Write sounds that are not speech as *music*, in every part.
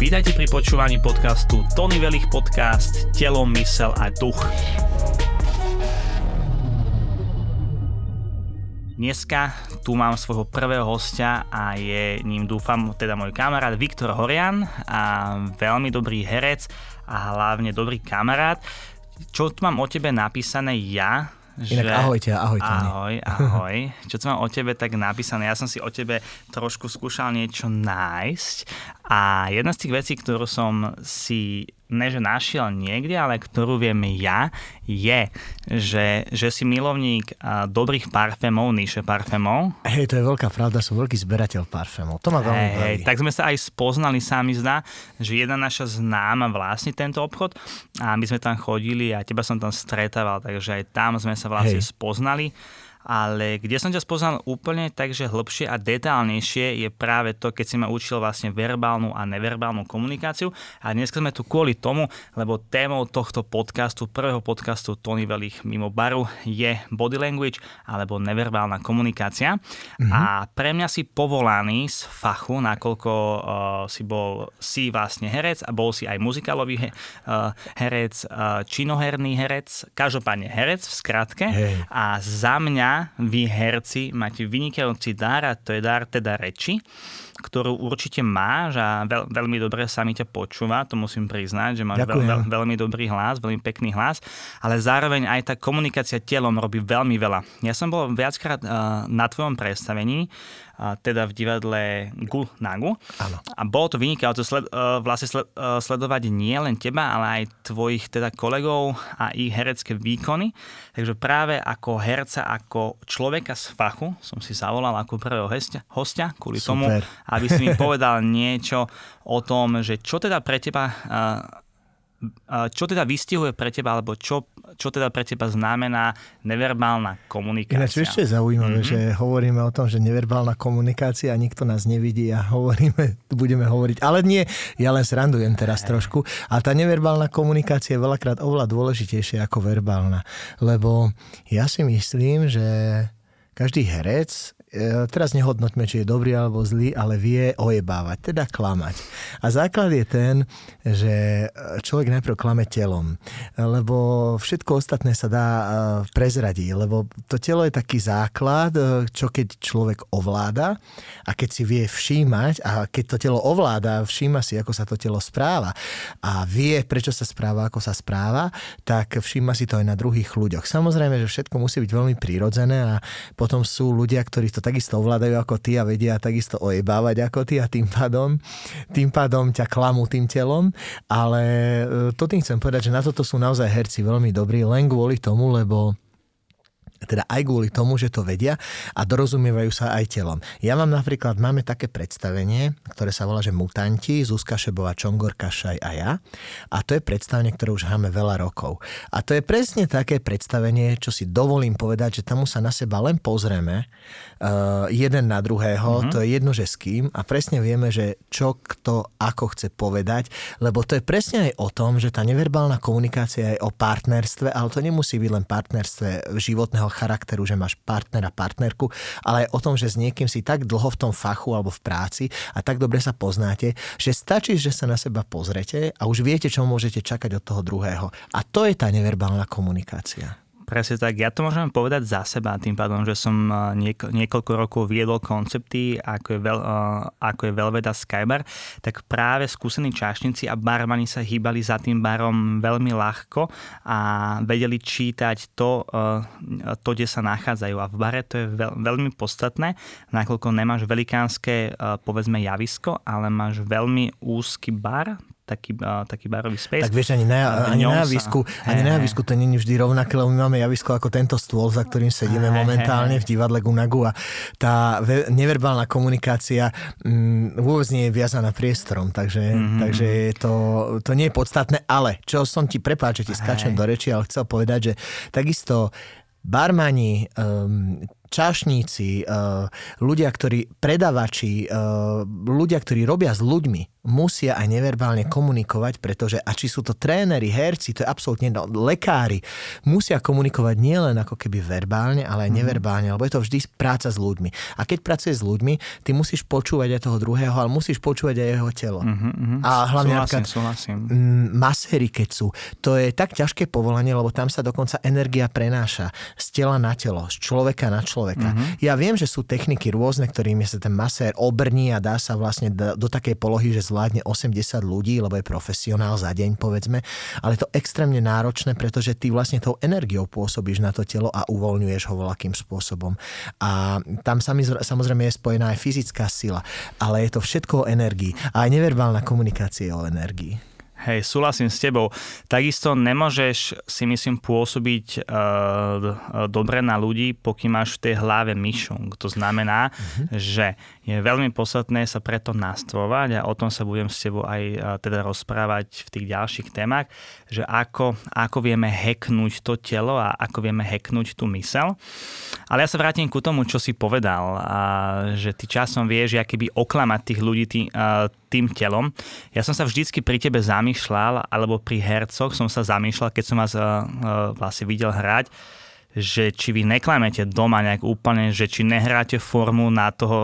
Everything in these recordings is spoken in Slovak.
Vítajte pri počúvaní podcastu Tony Velich Podcast Telo, mysel a duch. Dneska tu mám svojho prvého hostia a je ním, dúfam, teda môj kamarát Viktor Horian a veľmi dobrý herec a hlavne dobrý kamarát. Čo tu mám o tebe napísané ja, Inak že... ahojte, ahoj. Ahoj, ahoj. Čo som mám o tebe tak napísané, ja som si o tebe trošku skúšal niečo nájsť a jedna z tých vecí, ktorú som si ne že našiel niekde, ale ktorú viem ja, je, že, že si milovník dobrých parfémov, níše parfémov. Hej, to je veľká pravda, som veľký zberateľ parfémov. To ma veľmi hey, hey, tak sme sa aj spoznali, sami zdá, že jedna naša známa vlastní tento obchod a my sme tam chodili a teba som tam stretával, takže aj tam sme sa vlastne hey. spoznali ale kde som ťa spoznal úplne takže hlbšie a detálnejšie je práve to, keď si ma učil vlastne verbálnu a neverbálnu komunikáciu a dnes sme tu kvôli tomu, lebo témou tohto podcastu, prvého podcastu Tony Velich mimo baru je body language alebo neverbálna komunikácia mm-hmm. a pre mňa si povolaný z fachu, nakoľko uh, si bol si vlastne herec a bol si aj muzikálový he, uh, herec, uh, činoherný herec, každopádne herec v skratke hey. a za mňa vy herci máte vynikajúci dar a to je dar teda reči, ktorú určite máš a veľ, veľmi dobre sa mi ťa počúva, to musím priznať, že máš veľ, veľ, veľmi dobrý hlas, veľmi pekný hlas, ale zároveň aj tá komunikácia telom robí veľmi veľa. Ja som bol viackrát uh, na tvojom predstavení teda v divadle Gu Nagu. Áno. A bolo to vynikajúce sled, e, vlastne sled, e, sledovať nie len teba, ale aj tvojich teda kolegov a ich herecké výkony. Takže práve ako herca, ako človeka z fachu som si zavolal ako prvého hostia, hostia kvôli Super. tomu, aby si mi povedal niečo o tom, že čo teda pre teba čo teda vystihuje pre teba, alebo čo, čo teda pre teba znamená neverbálna komunikácia? Ináč ešte je zaujímavé, mm-hmm. že hovoríme o tom, že neverbálna komunikácia nikto nás nevidí a hovoríme, *laughs* budeme hovoriť. Ale nie, ja len srandujem teraz trošku. A tá neverbálna komunikácia je veľakrát oveľa dôležitejšia ako verbálna. Lebo ja si myslím, že každý herec teraz nehodnoťme, či je dobrý alebo zlý, ale vie ojebávať, teda klamať. A základ je ten, že človek najprv klame telom, lebo všetko ostatné sa dá e, prezradiť, lebo to telo je taký základ, e, čo keď človek ovláda a keď si vie všímať a keď to telo ovláda, všíma si, ako sa to telo správa a vie, prečo sa správa, ako sa správa, tak všíma si to aj na druhých ľuďoch. Samozrejme, že všetko musí byť veľmi prírodzené a potom sú ľudia, ktorí to to takisto ovládajú ako ty a vedia takisto ojebávať ako ty a tým pádom, tým pádom ťa klamú tým telom, ale e, to tým chcem povedať, že na toto sú naozaj herci veľmi dobrí, len kvôli tomu, lebo teda aj kvôli tomu, že to vedia a dorozumievajú sa aj telom. Ja mám napríklad, máme také predstavenie, ktoré sa volá, že Mutanti, Zuzka Šebová, Čongor Kašaj a ja. A to je predstavenie, ktoré už máme veľa rokov. A to je presne také predstavenie, čo si dovolím povedať, že tam sa na seba len pozrieme, jeden na druhého, mm-hmm. to je jedno, že s kým a presne vieme, že čo kto ako chce povedať, lebo to je presne aj o tom, že tá neverbálna komunikácia je o partnerstve, ale to nemusí byť len partnerstve životného charakteru, že máš partnera, partnerku, ale aj o tom, že s niekým si tak dlho v tom fachu alebo v práci a tak dobre sa poznáte, že stačí, že sa na seba pozrete a už viete, čo môžete čakať od toho druhého. A to je tá neverbálna komunikácia. Presne tak. Ja to môžem povedať za seba tým pádom, že som eh, niek- niekoľko rokov viedol koncepty, ako je, veľ, uh, ako je Velveda Skybar, tak práve skúsení čašníci a barmani sa hýbali za tým barom veľmi ľahko a vedeli čítať to, uh, to kde sa nachádzajú. A v bare to je veľ, veľmi podstatné, nakoľko nemáš velikánske, povedzme, javisko, ale máš veľmi úzky bar, taký, uh, taký barový space. Tak vieš, ani na, ani na javisku, sa, ani na javisku to není vždy rovnaké, lebo my máme javisko ako tento stôl, za ktorým sedíme hey, momentálne hey, v divadle Gunagu a tá neverbálna komunikácia m, mm, vôbec nie je viazaná priestorom, takže, mm-hmm. takže to, to nie je podstatné, ale čo som ti, prepáč, že ti skáčem do reči, ale chcel povedať, že takisto barmani, um, čašníci, ľudia, ktorí predavači, ľudia, ktorí robia s ľuďmi, musia aj neverbálne komunikovať, pretože a či sú to tréneri, herci, to je absolútne no, lekári, musia komunikovať nielen ako keby verbálne, ale aj mm. neverbálne, lebo je to vždy práca s ľuďmi. A keď pracuješ s ľuďmi, ty musíš počúvať aj toho druhého, ale musíš počúvať aj jeho telo. Mm-hmm, a hlavne súhlasím, súhlasím. maséry, keď sú. To je tak ťažké povolanie, lebo tam sa dokonca energia prenáša z tela na telo, z človeka na človeka. Mm-hmm. Ja viem, že sú techniky rôzne, ktorými sa ten masér obrní a dá sa vlastne do, do takej polohy, že zvládne 80 ľudí, lebo je profesionál za deň, povedzme, ale je to extrémne náročné, pretože ty vlastne tou energiou pôsobíš na to telo a uvoľňuješ ho voľakým spôsobom. A tam samozrejme je spojená aj fyzická sila, ale je to všetko o energii. A aj neverbálna komunikácia je o energii. Hej, súhlasím s tebou. Takisto nemôžeš si myslím pôsobiť uh, dobre na ľudí, pokým máš v tej hlave myšung. To znamená, uh-huh. že je veľmi podstatné sa preto nastavovať a o tom sa budem s tebou aj uh, teda rozprávať v tých ďalších témach, že ako, ako vieme hacknúť to telo a ako vieme hacknúť tú mysel. Ale ja sa vrátim ku tomu, čo si povedal, a, že ty časom vieš, aký by oklamať tých ľudí tý, uh, tým telom. Ja som sa vždycky pri tebe zamýšľal, alebo pri hercoch som sa zamýšľal, keď som vás uh, uh, vlastne videl hrať, že či vy neklamete doma nejak úplne, že či nehráte formu na toho,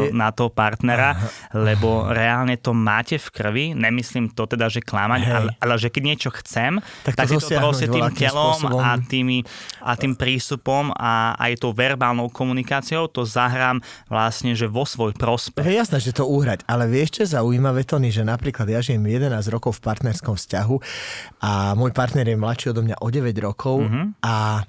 vy... na toho partnera, Aha. lebo reálne to máte v krvi, nemyslím to teda, že klamať, ale, ale že keď niečo chcem, tak, tak to si to proste tým telom spôsobom. a, tými, a tým prístupom a aj tou verbálnou komunikáciou to zahrám vlastne, že vo svoj prospech. Je jasné, že to uhrať, ale vieš, čo zaujímavé, Tony, že napríklad ja žijem 11 rokov v partnerskom vzťahu a môj partner je mladší odo mňa o 9 rokov mm-hmm. a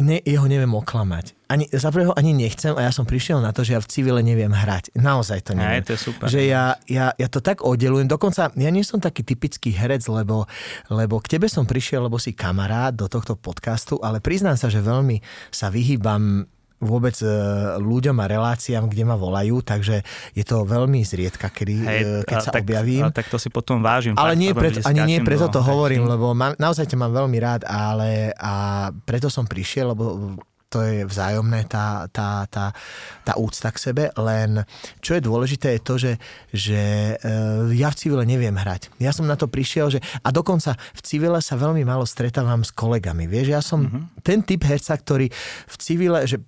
ne, jeho neviem oklamať. Ani, za prvého ani nechcem a ja som prišiel na to, že ja v civile neviem hrať. Naozaj to neviem. Aj, to je super. Že ja, ja, ja to tak oddelujem. Dokonca ja nie som taký typický herec, lebo, lebo k tebe som prišiel, lebo si kamarát do tohto podcastu, ale priznám sa, že veľmi sa vyhýbam vôbec e, ľuďom a reláciám, kde ma volajú, takže je to veľmi zriedka, kedy, Hej, e, keď sa tak, objavím. tak to si potom vážim. Ale nie preto, ani nie preto to hovorím, lebo ma, naozaj ťa mám veľmi rád, ale a preto som prišiel, lebo to je vzájomné, tá, tá, tá, tá úcta k sebe, len čo je dôležité je to, že, že e, ja v civile neviem hrať. Ja som na to prišiel, že a dokonca v civile sa veľmi málo stretávam s kolegami. Vieš, ja som mm-hmm. ten typ herca, ktorý v civile, že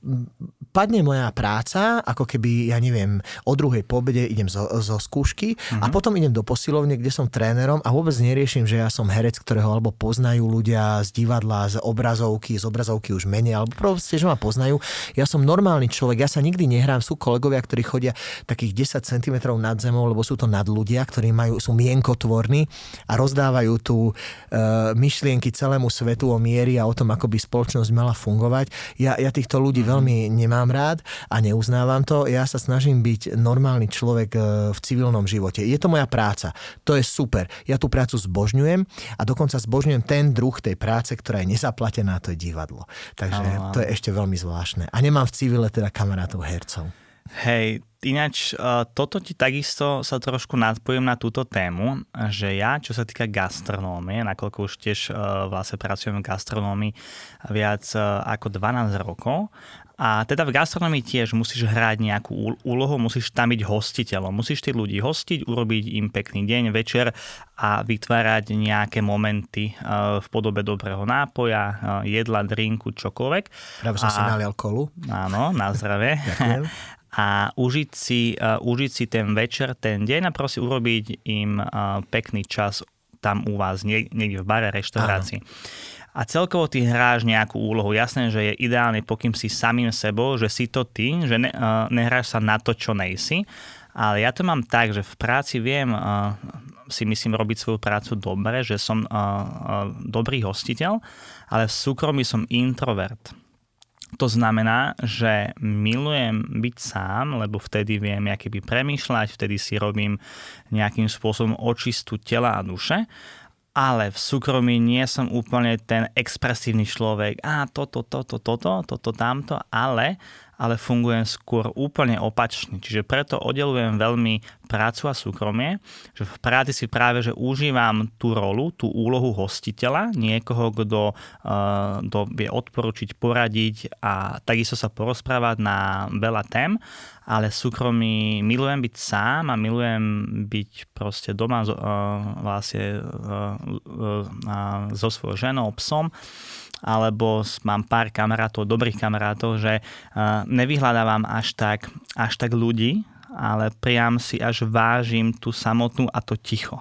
padne moja práca, ako keby, ja neviem, o druhej pobede idem zo, zo skúšky mm-hmm. a potom idem do posilovne, kde som trénerom a vôbec neriešim, že ja som herec, ktorého alebo poznajú ľudia z divadla, z obrazovky, z obrazovky už menej, alebo proste, že ma poznajú. Ja som normálny človek, ja sa nikdy nehrám. Sú kolegovia, ktorí chodia takých 10 cm nad zemou, lebo sú to nad ľudia, ktorí majú, sú mienkotvorní a rozdávajú tu e, myšlienky celému svetu o miery a o tom, ako by spoločnosť mala fungovať. Ja, ja týchto ľudí mm-hmm. veľmi nemám nemám rád a neuznávam to. Ja sa snažím byť normálny človek e, v civilnom živote. Je to moja práca. To je super. Ja tú prácu zbožňujem a dokonca zbožňujem ten druh tej práce, ktorá je nezaplatená, to je divadlo. Takže to je ešte veľmi zvláštne. A nemám v civile teda kamarátov hercov. Hej, ináč e, toto ti takisto sa trošku nadpojím na túto tému, že ja, čo sa týka gastronómie, nakoľko už tiež e, vlastne pracujem v gastronómii viac ako 12 rokov a teda v gastronomii tiež musíš hrať nejakú úlohu, musíš tam byť hostiteľom. Musíš tých ľudí hostiť, urobiť im pekný deň, večer a vytvárať nejaké momenty e, v podobe dobrého nápoja, e, jedla, drinku, čokoľvek. Práve som a, si nalial kolu. Áno, na zdravie. *laughs* *laughs* a užiť si, uh, užiť si ten večer, ten deň a proste urobiť im pekný čas tam u vás, niekde v bare, reštaurácii. Áno a celkovo ty hráš nejakú úlohu. Jasné, že je ideálne, pokým si samým sebou, že si to ty, že ne, uh, nehráš sa na to, čo nejsi. Ale ja to mám tak, že v práci viem uh, si myslím robiť svoju prácu dobre, že som uh, uh, dobrý hostiteľ, ale v súkromí som introvert. To znamená, že milujem byť sám, lebo vtedy viem by premýšľať, vtedy si robím nejakým spôsobom očistu tela a duše ale v súkromí nie som úplne ten expresívny človek. A toto, toto, toto, toto, tamto, ale, ale fungujem skôr úplne opačne. Čiže preto oddelujem veľmi prácu a súkromie, že v práci si práve, že užívam tú rolu, tú úlohu hostiteľa, niekoho, kto, uh, vie odporučiť, poradiť a takisto sa porozprávať na veľa tém, ale súkromí milujem byť sám a milujem byť proste doma uh, vlastne uh, uh, so svojou ženou, psom alebo mám pár kamarátov, dobrých kamarátov, že nevyhľadávam až tak, až tak ľudí, ale priam si až vážim tú samotnú a to ticho.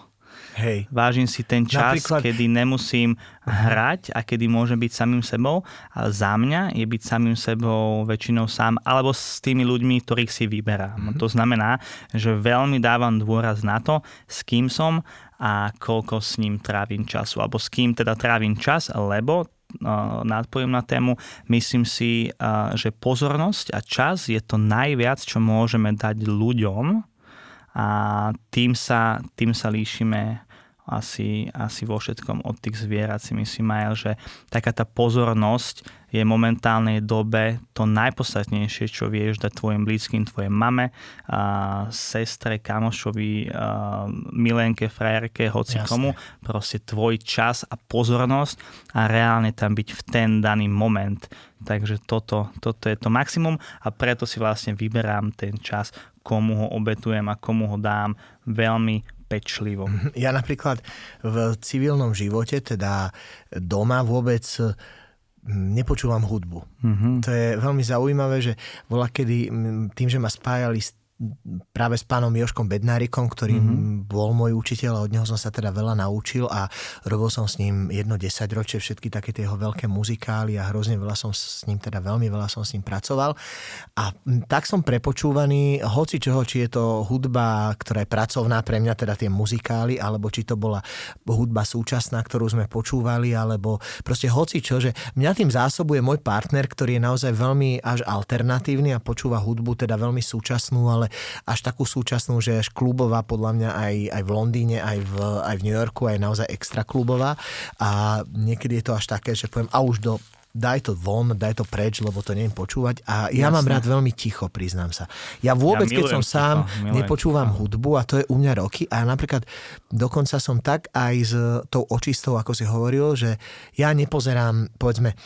Hej. Vážim si ten čas, Napríklad... kedy nemusím hrať a kedy môžem byť samým sebou. A za mňa je byť samým sebou väčšinou sám alebo s tými ľuďmi, ktorých si vyberám. Mm-hmm. To znamená, že veľmi dávam dôraz na to, s kým som a koľko s ním trávim času. Alebo s kým teda trávim čas, lebo nadpojím na tému. Myslím si, že pozornosť a čas je to najviac, čo môžeme dať ľuďom a tým sa, tým sa líšime asi, asi vo všetkom od tých zvierat si myslím aj, že taká tá pozornosť je momentálnej dobe to najpodstatnejšie, čo vieš dať tvojim blízkym, tvojej mame, a sestre, kamošovi, a milenke, frajerke, hoci Jasne. komu. Proste tvoj čas a pozornosť a reálne tam byť v ten daný moment. Takže toto, toto je to maximum a preto si vlastne vyberám ten čas, komu ho obetujem a komu ho dám veľmi pečlivo. Ja napríklad v civilnom živote, teda doma vôbec nepočúvam hudbu. Mm-hmm. To je veľmi zaujímavé, že bola kedy tým, že ma spájali s práve s pánom Joškom Bednárikom, ktorý mm-hmm. bol môj učiteľ a od neho som sa teda veľa naučil a robil som s ním jedno desaťročie všetky také tie jeho veľké muzikály a hrozne veľa som s ním, teda veľmi veľa som s ním pracoval a tak som prepočúvaný hoci čoho, či je to hudba, ktorá je pracovná pre mňa, teda tie muzikály, alebo či to bola hudba súčasná, ktorú sme počúvali, alebo proste hoci čo, že mňa tým zásobuje môj partner, ktorý je naozaj veľmi až alternatívny a počúva hudbu, teda veľmi súčasnú, ale až takú súčasnú, že až klubová podľa mňa aj, aj v Londýne, aj v, aj v New Yorku, aj naozaj extra klubová a niekedy je to až také, že poviem a už do daj to von, daj to preč, lebo to neviem počúvať. A ja Jasne. mám rád veľmi ticho, priznám sa. Ja vôbec, ja keď som sám, ticho, nepočúvam ticho. hudbu a to je u mňa roky. A napríklad dokonca som tak aj s tou očistou, ako si hovoril, že ja nepozerám, povedzme,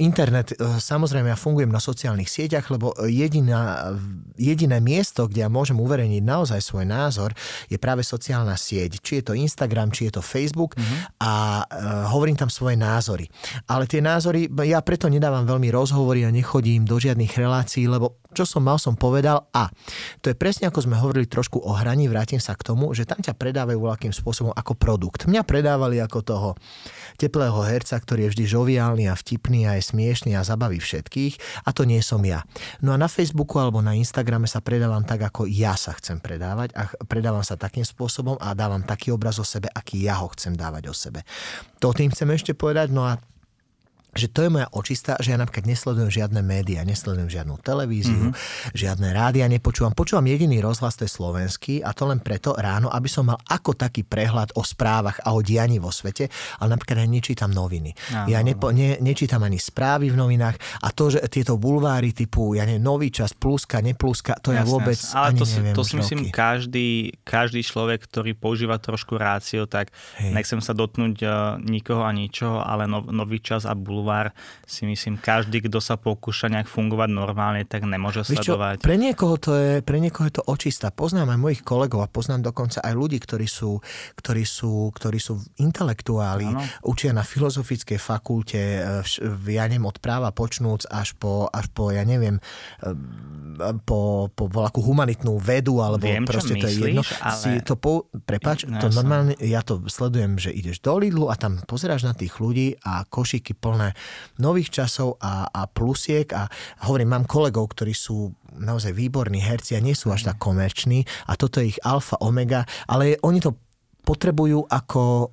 internet, e, samozrejme ja fungujem na sociálnych sieťach, lebo jediná, jediné miesto, kde ja môžem uverejniť naozaj svoj názor, je práve sociálna sieť. Či je to Instagram, či je to Facebook mm-hmm. a uh, hovorím tam svoje názory. Ale tie názory, ja preto nedávam veľmi rozhovory a nechodím do žiadnych relácií, lebo čo som mal, som povedal a to je presne ako sme hovorili trošku o hraní, vrátim sa k tomu, že tam ťa predávajú voľakým spôsobom ako produkt. Mňa predávali ako toho teplého herca, ktorý je vždy žoviálny a vtipný a je smiešný a zabaví všetkých a to nie som ja. No a na Facebooku alebo na Instagrame sa predávam tak, ako ja sa chcem predávať a predávam sa takým spôsobom a dávam taký obraz o sebe, aký ja ho chcem dávať o sebe. To tým chcem ešte povedať, no a že to je moja očista, že ja napríklad nesledujem žiadne médiá, nesledujem žiadnu televíziu, mm-hmm. žiadne rádia nepočúvam. Počúvam jediný rozhlas, to je slovenský a to len preto ráno, aby som mal ako taký prehľad o správach a o dianí vo svete, ale napríklad aj nečítam noviny. Áno, ja nepo, ne, nečítam ani správy v novinách a to, že tieto bulváry typu, ja neviem, nový čas, pluska, nepluska, to ja vôbec Ale ani to, neviem, to si myslím, každý, každý človek, ktorý používa trošku rácio, tak Hej. nechcem sa dotknúť uh, nikoho a ničoho, ale no, nový čas a bulvár bulvár si myslím, každý, kto sa pokúša nejak fungovať normálne, tak nemôže Víš sledovať. Čo, pre, niekoho to je, pre niekoho je to očista. Poznám aj mojich kolegov a poznám dokonca aj ľudí, ktorí sú, ktorí sú, ktorí sú intelektuáli, ano. učia na filozofickej fakulte, e, ja neviem, od práva počnúc až po, až po ja neviem, e, po, po voľakú humanitnú vedu, alebo Viem, proste myslíš, to je jedno. Ale... Si to po, prepač, no, to normálne, ja to sledujem, že ideš do Lidlu a tam pozeráš na tých ľudí a košíky plné nových časov a, a plusiek. A hovorím, mám kolegov, ktorí sú naozaj výborní herci a nie sú až tak komerční. A toto je ich alfa, omega, ale oni to potrebujú ako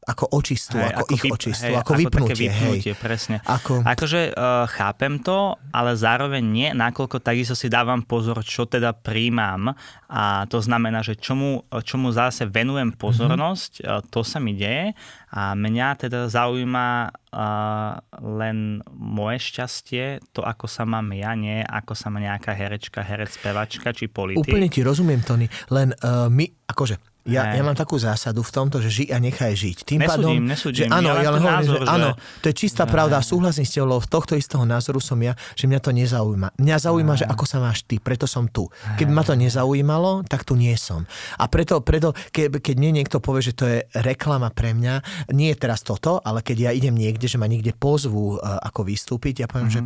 ako očistú, Hej, ako, ako ich vyp- očistú, hej, ako, ako vypnutie. také vypnutie, hej. presne. Ako, Akože uh, chápem to, ale zároveň nie, nakoľko takisto si dávam pozor, čo teda príjmam a to znamená, že čomu, čomu zase venujem pozornosť, mm-hmm. to sa mi deje a mňa teda zaujíma uh, len moje šťastie, to ako sa mám ja, nie ako sa má nejaká herečka, herec, spevačka či politik. Úplne ti rozumiem, Tony, len uh, my, akože ja, ja mám takú zásadu v tomto, že ži a nechaj žiť. Tým Nesúdim, pádom, nesúdim. že áno, Ja ja len hovorím, názor, že že- áno, to je čistá pravda a súhlasím s tebou, tohto istého názoru som ja, že mňa to nezaujíma. Mňa zaujíma, že ako sa máš ty, preto som tu. Keby ma to nezaujímalo, tak tu nie som. A preto, preto ke, keď mne niekto povie, že to je reklama pre mňa, nie je teraz toto, ale keď ja idem niekde, že ma niekde pozvú uh, ako vystúpiť, ja poviem, Mhm. že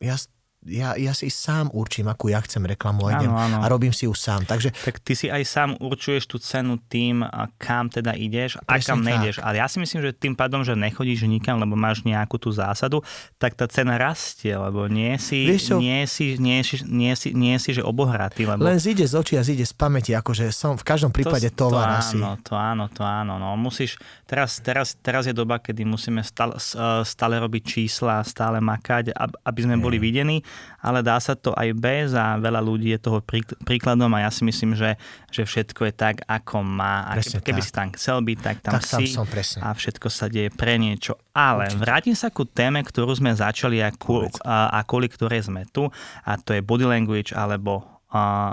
ja ja, ja si sám určím, akú ja chcem reklamu a, idem, Áno, áno. a robím si ju sám. Takže Tak ty si aj sám určuješ tú cenu tým, kam teda ideš a Presne kam nejdeš. Ale ja si myslím, že tým pádom, že nechodíš nikam, lebo máš nejakú tú zásadu, tak tá cena rastie, lebo nie si, Vieš nie si, nie si, nie si, nie si že obohratý. Lebo len zíde z očí a zíde z pamäti, akože som v každom prípade to, tovar to asi. áno, to áno, to áno. No, musíš, teraz, teraz, teraz je doba, kedy musíme stále, stále robiť čísla, stále makať, ab- aby sme boli videní, ale dá sa to aj bez a veľa ľudí je toho prík- príkladom a ja si myslím, že, že všetko je tak, ako má. A Presne keby tak. si tam chcel byť, tak tam Tak si som, presne. a všetko sa deje pre niečo. Ale Určite. vrátim sa ku téme, ktorú sme začali a, ku, a, a kvôli ktorej sme tu a to je body language alebo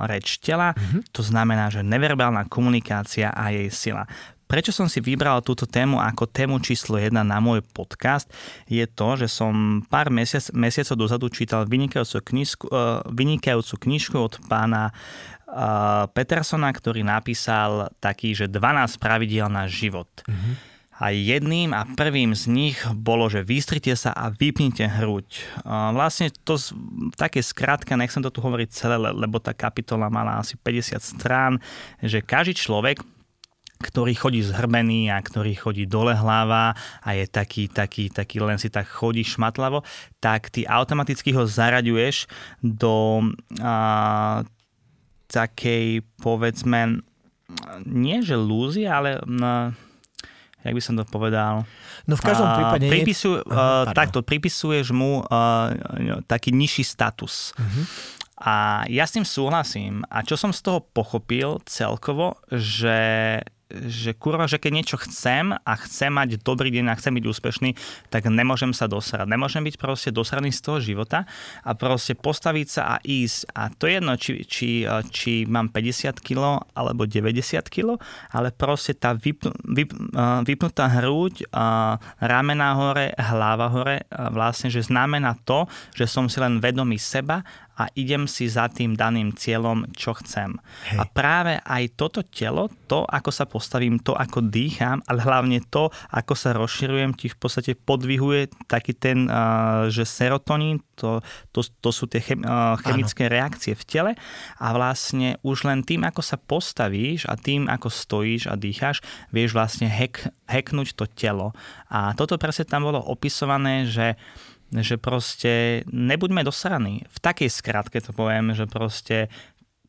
reč tela. Mhm. To znamená, že neverbálna komunikácia a jej sila. Prečo som si vybral túto tému ako tému číslo 1 na môj podcast, je to, že som pár mesiac, mesiacov dozadu čítal vynikajúcu, knižku, uh, vynikajúcu knižku od pána uh, Petersona, ktorý napísal taký, že 12 pravidiel na život. A jedným a prvým z nich bolo, že vystrite sa a vypnite hruď. A Vlastne to také skrátka, nechcem to tu hovoriť celé, le- lebo tá kapitola mala asi 50 strán, že každý človek ktorý chodí zhrbený a ktorý chodí dole hlava a je taký, taký, taký, len si tak chodí šmatlavo, tak ty automaticky ho zaraďuješ do a, takej, povedzme, nie že lúzy, ale na, jak by som to povedal, No v každom a, prípade... nie- Pripisuj, Aha, uh, takto, pripisuješ mu uh, taký nižší status. Mhm. A ja s tým súhlasím. A čo som z toho pochopil celkovo, že že kurva, že keď niečo chcem a chcem mať dobrý deň a chcem byť úspešný, tak nemôžem sa dosrať. Nemôžem byť proste dosraný z toho života a proste postaviť sa a ísť. A to je jedno, či, či, či mám 50 kg alebo 90 kg, ale proste tá vypn, vyp, vypnutá hruď, ramena hore, hlava hore, vlastne, že znamená to, že som si len vedomý seba a idem si za tým daným cieľom, čo chcem. Hej. A práve aj toto telo, to, ako sa postavím, to, ako dýcham, ale hlavne to, ako sa rozširujem, ti v podstate podvihuje taký ten, uh, že serotonín, to, to, to sú tie chem, uh, chemické ano. reakcie v tele a vlastne už len tým, ako sa postavíš a tým, ako stojíš a dýcháš, vieš vlastne hack, hacknúť to telo. A toto presne tam bolo opisované, že že proste nebuďme dosraní. V takej skratke to poviem, že proste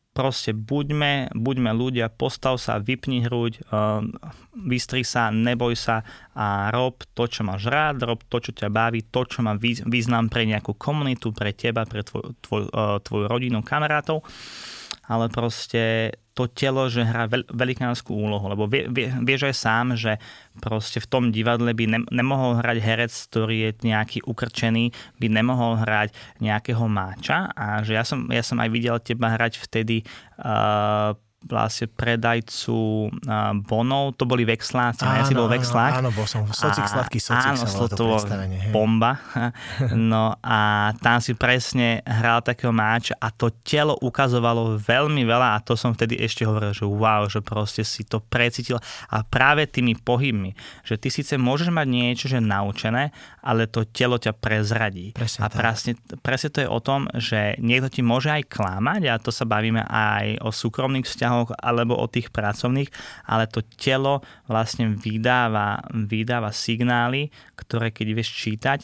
proste buďme, buďme ľudia, postav sa, vypni hruď, vystri sa, neboj sa a rob to, čo máš rád, rob to, čo ťa baví, to, čo má význam pre nejakú komunitu, pre teba, pre tvoj, tvoj, tvoju rodinu, kamarátov ale proste to telo, že hrá veľ, velikánsku úlohu, lebo vie, vie, vieš aj sám, že proste v tom divadle by ne, nemohol hrať herec, ktorý je nejaký ukrčený, by nemohol hrať nejakého máča a že ja som, ja som aj videl teba hrať vtedy uh, vlastne predajcu bonov, to boli vexláci, áno, ja si bol vexlák. Áno, bol som socik, sladký socik áno, sa to predstavenie. Bomba. *laughs* No a tam si presne hral takého máča a to telo ukazovalo veľmi veľa a to som vtedy ešte hovoril, že wow, že proste si to precítil a práve tými pohybmi, že ty síce môžeš mať niečo, že naučené, ale to telo ťa prezradí. Presne a presne, presne to je o tom, že niekto ti môže aj klamať a to sa bavíme aj o súkromných vzťahoch alebo o tých pracovných, ale to telo vlastne vydáva, vydáva signály, ktoré keď vieš čítať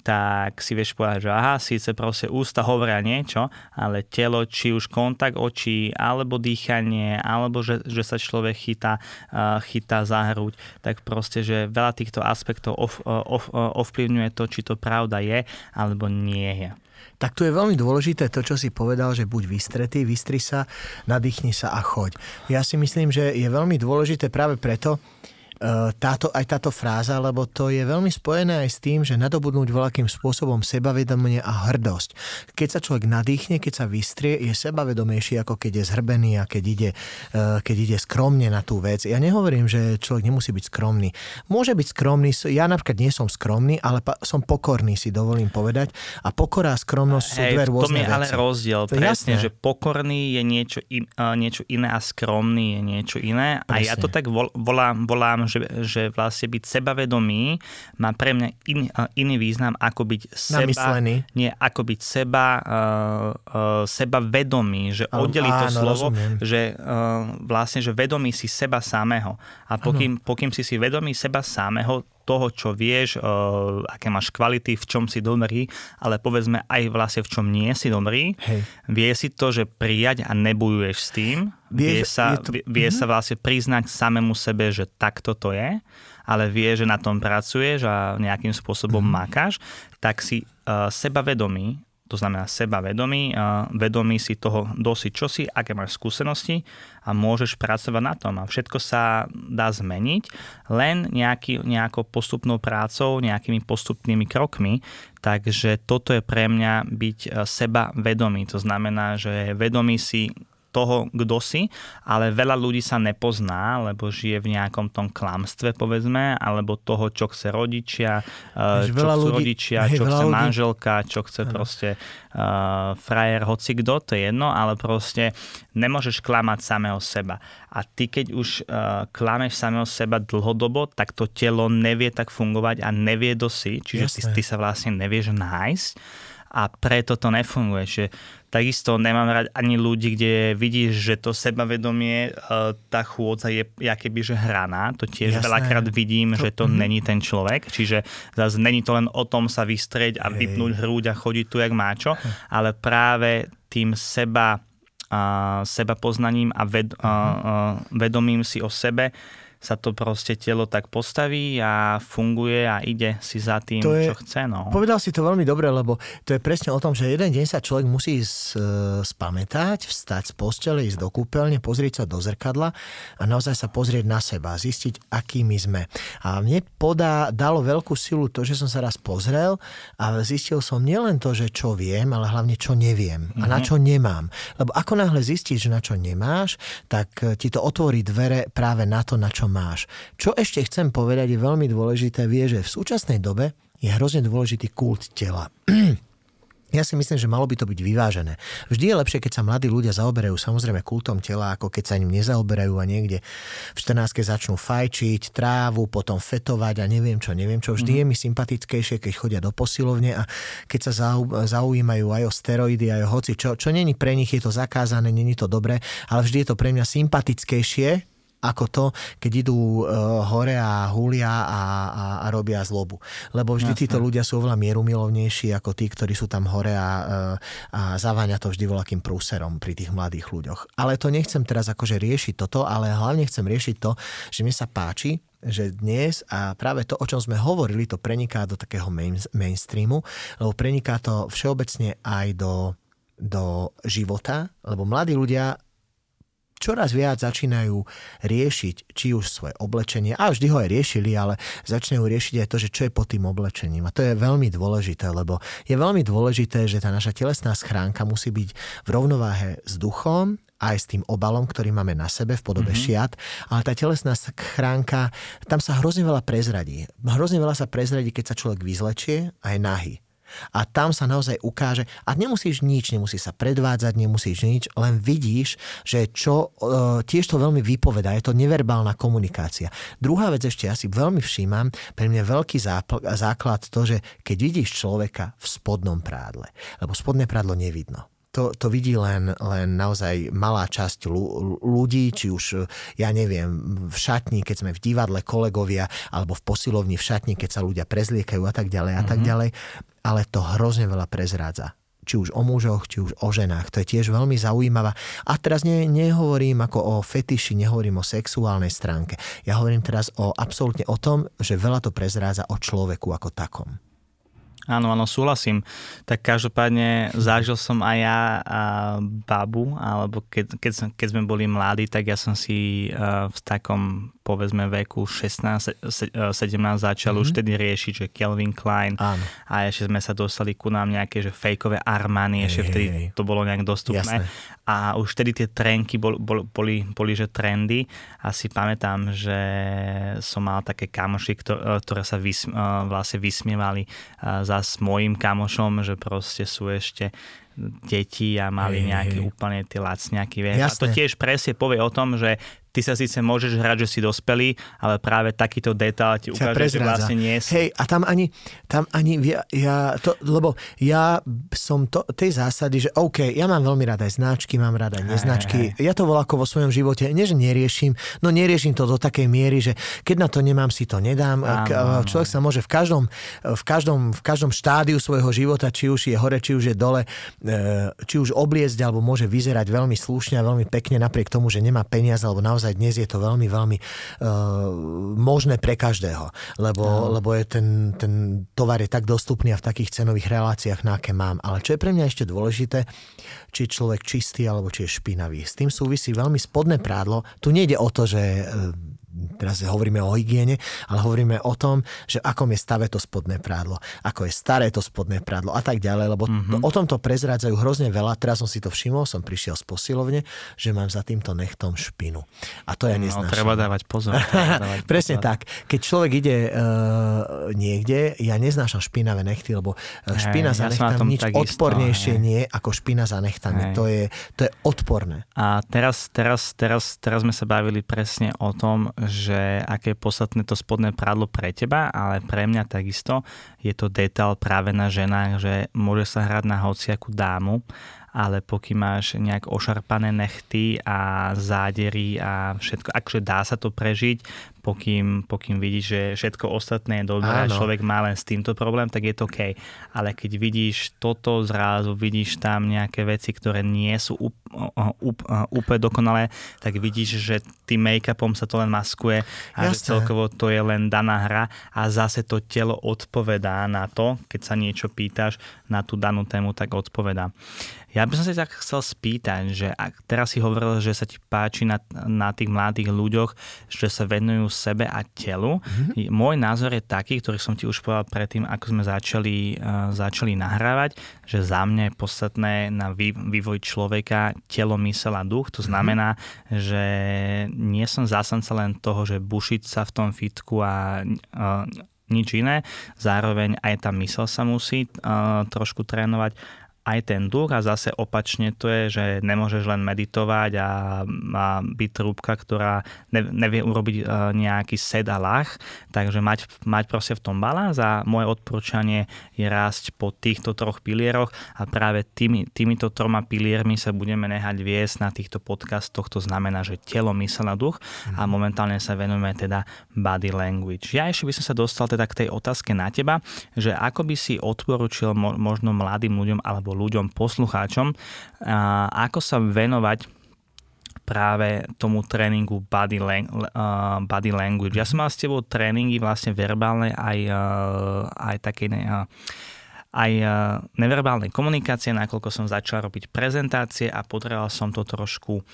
tak si vieš povedať, že aha, síce proste ústa hovoria niečo, ale telo, či už kontakt očí, alebo dýchanie, alebo že, že sa človek chytá, uh, chytá za hruď, tak proste, že veľa týchto aspektov ov, ov, ovplyvňuje to, či to pravda je, alebo nie je. Tak tu je veľmi dôležité to, čo si povedal, že buď vystretý, vystri sa, nadýchni sa a choď. Ja si myslím, že je veľmi dôležité práve preto, táto, aj táto fráza, lebo to je veľmi spojené aj s tým, že nadobudnúť voľakým spôsobom sebavedomie a hrdosť. Keď sa človek nadýchne, keď sa vystrie, je sebavedomejší, ako keď je zhrbený a keď ide, e, keď ide skromne na tú vec. Ja nehovorím, že človek nemusí byť skromný. Môže byť skromný, ja napríklad nie som skromný, ale som pokorný, si dovolím povedať. A pokora a skromnosť sú dve rôzne veci. To je ale rozdiel. To Presne, jasné. že pokorný je niečo, in, niečo iné a skromný je niečo iné. Presne. A ja to tak volám, volám že, že vlastne byť sebavedomý má pre mňa in, iný význam ako byť seba, Namyslený. nie, ako byť seba, uh, uh, sebavedomý, že oddeli to slovo, rozumiem. že uh, vlastne, že vedomý si seba samého. A pokým, pokým si si vedomý seba samého, toho, čo vieš, uh, aké máš kvality, v čom si dobrý, ale povedzme aj vlastne v čom nie si dobrý, Hej. vie si to, že prijať a nebojuješ s tým, vie, vie, sa, to... vie, vie mm-hmm. sa vlastne priznať samému sebe, že takto to je, ale vie, že na tom pracuješ a nejakým spôsobom mm-hmm. makáš, tak si uh, sebavedomý to znamená sebavedomý, vedomý si toho dosi čosi, aké máš skúsenosti a môžeš pracovať na tom. A všetko sa dá zmeniť len nejaký, nejakou postupnou prácou, nejakými postupnými krokmi. Takže toto je pre mňa byť sebavedomý. To znamená, že vedomý si toho, kto si, ale veľa ľudí sa nepozná, lebo žije v nejakom tom klamstve, povedzme, alebo toho, čo chce rodičia, Až čo chcú ľudí, rodičia, hej, čo chce ľudí... manželka, čo chce ano. proste uh, frajer, hoci kto, to je jedno, ale proste nemôžeš klamať samého seba. A ty, keď už uh, klameš samého seba dlhodobo, tak to telo nevie tak fungovať a nevie dosi, čiže ty, ty sa vlastne nevieš nájsť a preto to nefunguje. Že takisto nemám rád ani ľudí, kde vidíš, že to sebavedomie, e, tá chôdza je keby že hraná. To tiež Jasné. veľakrát vidím, to, že to mm. není ten človek. Čiže zase není to len o tom sa vystrieť a Hej. vypnúť hrúď a chodiť tu jak máčo, ale práve tým seba, uh, seba poznaním a ved, uh, uh, vedomím si o sebe sa to proste telo tak postaví a funguje a ide si za tým, to je, čo chce. No. Povedal si to veľmi dobre, lebo to je presne o tom, že jeden deň sa človek musí spamätať, vstať z postele, ísť do kúpeľne, pozrieť sa do zrkadla a naozaj sa pozrieť na seba, zistiť, akými sme. A mne podá, dalo veľkú silu to, že som sa raz pozrel a zistil som nielen to, že čo viem, ale hlavne čo neviem a na mhm. čo nemám. Lebo ako náhle zistíš, na čo nemáš, tak ti to otvorí dvere práve na to, na čo máš. Čo ešte chcem povedať je veľmi dôležité, vie, že v súčasnej dobe je hrozne dôležitý kult tela. *clears throat* Ja si myslím, že malo by to byť vyvážené. Vždy je lepšie, keď sa mladí ľudia zaoberajú samozrejme kultom tela, ako keď sa ním nezaoberajú a niekde v 14 začnú fajčiť, trávu, potom fetovať a neviem čo, neviem čo. Vždy mm-hmm. je mi sympatickejšie, keď chodia do posilovne a keď sa zaujímajú aj o steroidy, aj o hoci čo. Čo není pre nich, je to zakázané, není to dobré, ale vždy je to pre mňa sympatickejšie, ako to, keď idú uh, hore a hulia a, a, a robia zlobu. Lebo vždy Jasne. títo ľudia sú oveľa mierumilovnejší ako tí, ktorí sú tam hore a, uh, a zaváňa to vždy voľakým prúserom pri tých mladých ľuďoch. Ale to nechcem teraz akože riešiť toto, ale hlavne chcem riešiť to, že mne sa páči, že dnes a práve to, o čom sme hovorili, to preniká do takého main, mainstreamu, lebo preniká to všeobecne aj do, do života, lebo mladí ľudia čoraz viac začínajú riešiť či už svoje oblečenie, a vždy ho aj riešili, ale začínajú riešiť aj to, že čo je pod tým oblečením. A to je veľmi dôležité, lebo je veľmi dôležité, že tá naša telesná schránka musí byť v rovnováhe s duchom, aj s tým obalom, ktorý máme na sebe v podobe mm-hmm. šiat, ale tá telesná schránka, tam sa hrozne veľa prezradí. Hrozne veľa sa prezradí, keď sa človek vyzlečie a je nahý. A tam sa naozaj ukáže, a nemusíš nič, nemusíš sa predvádzať, nemusíš nič, len vidíš, že čo, e, tiež to veľmi vypoveda, je to neverbálna komunikácia. Druhá vec ešte, ja si veľmi všímam, pre mňa veľký základ to, že keď vidíš človeka v spodnom prádle, lebo spodné prádlo nevidno. to, to vidí len, len naozaj malá časť ľudí, či už, ja neviem, v šatni, keď sme v divadle kolegovia, alebo v posilovni v šatni, keď sa ľudia prezliekajú a tak ďalej a tak mhm. ďalej. Ale to hrozne veľa prezrádza či už o mužoch, či už o ženách. To je tiež veľmi zaujímavá. A teraz ne, nehovorím ako o fetiši, nehovorím o sexuálnej stránke. Ja hovorím teraz o absolútne o tom, že veľa to prezrádza o človeku ako takom. Áno, áno, súhlasím. Tak každopádne zažil som aj ja a babu, alebo keď, keď, keď sme boli mladí, tak ja som si uh, v takom povedzme veku 16, 17 začal mm-hmm. už tedy riešiť, že Kelvin Klein Áno. a ešte sme sa dostali ku nám nejaké, že fejkové Armani, ešte vtedy hej. to bolo nejak dostupné. Jasné. A už vtedy tie trenky bol, bol, boli, boli, že trendy a si pamätám, že som mal také kamoši, ktoré, ktoré sa vys, vlastne vysmievali za s mojim kamošom, že proste sú ešte deti a mali nejaké úplne tie lacňaky. A to tiež presne povie o tom, že ty sa síce môžeš hrať, že si dospelý, ale práve takýto detail ti ukáže, že vlastne nie si. Hej, a tam ani, tam ani ja, ja to, lebo ja som to, tej zásady, že OK, ja mám veľmi rád aj značky, mám rád aj neznačky. Hej, hej. Ja to ako vo svojom živote, nie že neriešim, no neriešim to do takej miery, že keď na to nemám, si to nedám. Áno, Človek sa môže v každom, v, každom, v každom štádiu svojho života, či už je hore, či už je dole, e, či už obliezť, alebo môže vyzerať veľmi slušne a veľmi pekne, napriek tomu, že nemá peniaze, alebo naozaj naozaj dnes je to veľmi, veľmi uh, možné pre každého, lebo, no. lebo je ten, ten tovar je tak dostupný a v takých cenových reláciách, na aké mám. Ale čo je pre mňa ešte dôležité, či človek čistý alebo či je špinavý. S tým súvisí veľmi spodné prádlo. Tu nejde o to, že uh, teraz hovoríme o hygiene, ale hovoríme o tom, že akom je stave to spodné prádlo, ako je staré to spodné prádlo a tak ďalej, lebo mm-hmm. o tomto prezrádzajú hrozne veľa. Teraz som si to všimol, som prišiel z posilovne, že mám za týmto nechtom špinu. A to ja no, neznášam. Treba dávať pozor. *laughs* dávať Presne pozor. tak. Keď človek ide uh, niekde, ja neznášam špinavé nechty, lebo uh, špina hey, za ja nechtami nič odpornejšie isto, nie ako špina za nechtami. To je, to je odporné. A teraz, teraz, teraz, teraz sme sa bavili presne o tom, že aké je podstatné to spodné prádlo pre teba, ale pre mňa takisto je to detail práve na ženách, že môže sa hrať na hociakú dámu ale pokým máš nejak ošarpané nechty a zádery a všetko, akože dá sa to prežiť, pokým, pokým vidíš, že všetko ostatné je dobré a človek má len s týmto problém, tak je to OK. Ale keď vidíš toto zrazu, vidíš tam nejaké veci, ktoré nie sú up, up, úplne dokonalé, tak vidíš, že tým make-upom sa to len maskuje a Jasne. že celkovo to je len daná hra a zase to telo odpovedá na to, keď sa niečo pýtaš na tú danú tému, tak odpovedá. Ja by som sa tak chcel spýtať, že ak teraz si hovoril, že sa ti páči na, na tých mladých ľuďoch, že sa venujú sebe a telu. Mm-hmm. Môj názor je taký, ktorý som ti už povedal predtým, ako sme začali, uh, začali nahrávať, že za mňa je podstatné na vývoj človeka telo, mysel a duch. To mhm. znamená, mm-hmm. že nie som zásanca len toho, že bušiť sa v tom fitku a uh, nič iné. Zároveň aj tá mysel sa musí uh, trošku trénovať aj ten duch a zase opačne to je, že nemôžeš len meditovať a, a byť trúbka, ktorá ne, nevie urobiť uh, nejaký sed a lach, takže mať, mať proste v tom balans a moje odporúčanie je rásť po týchto troch pilieroch a práve tými, týmito troma piliermi sa budeme nehať viesť na týchto podcastoch, to znamená, že telo, mysel a duch mm. a mhm. momentálne sa venujeme teda body language. Ja ešte by som sa dostal teda k tej otázke na teba, že ako by si odporúčil mo, možno mladým ľuďom alebo alebo ľuďom, poslucháčom, ako sa venovať práve tomu tréningu body, lang, body language. Ja som mal s tebou tréningy vlastne verbálne aj, aj také uh, aj neverbálnej komunikácie, nakoľko som začal robiť prezentácie a potreboval som to trošku,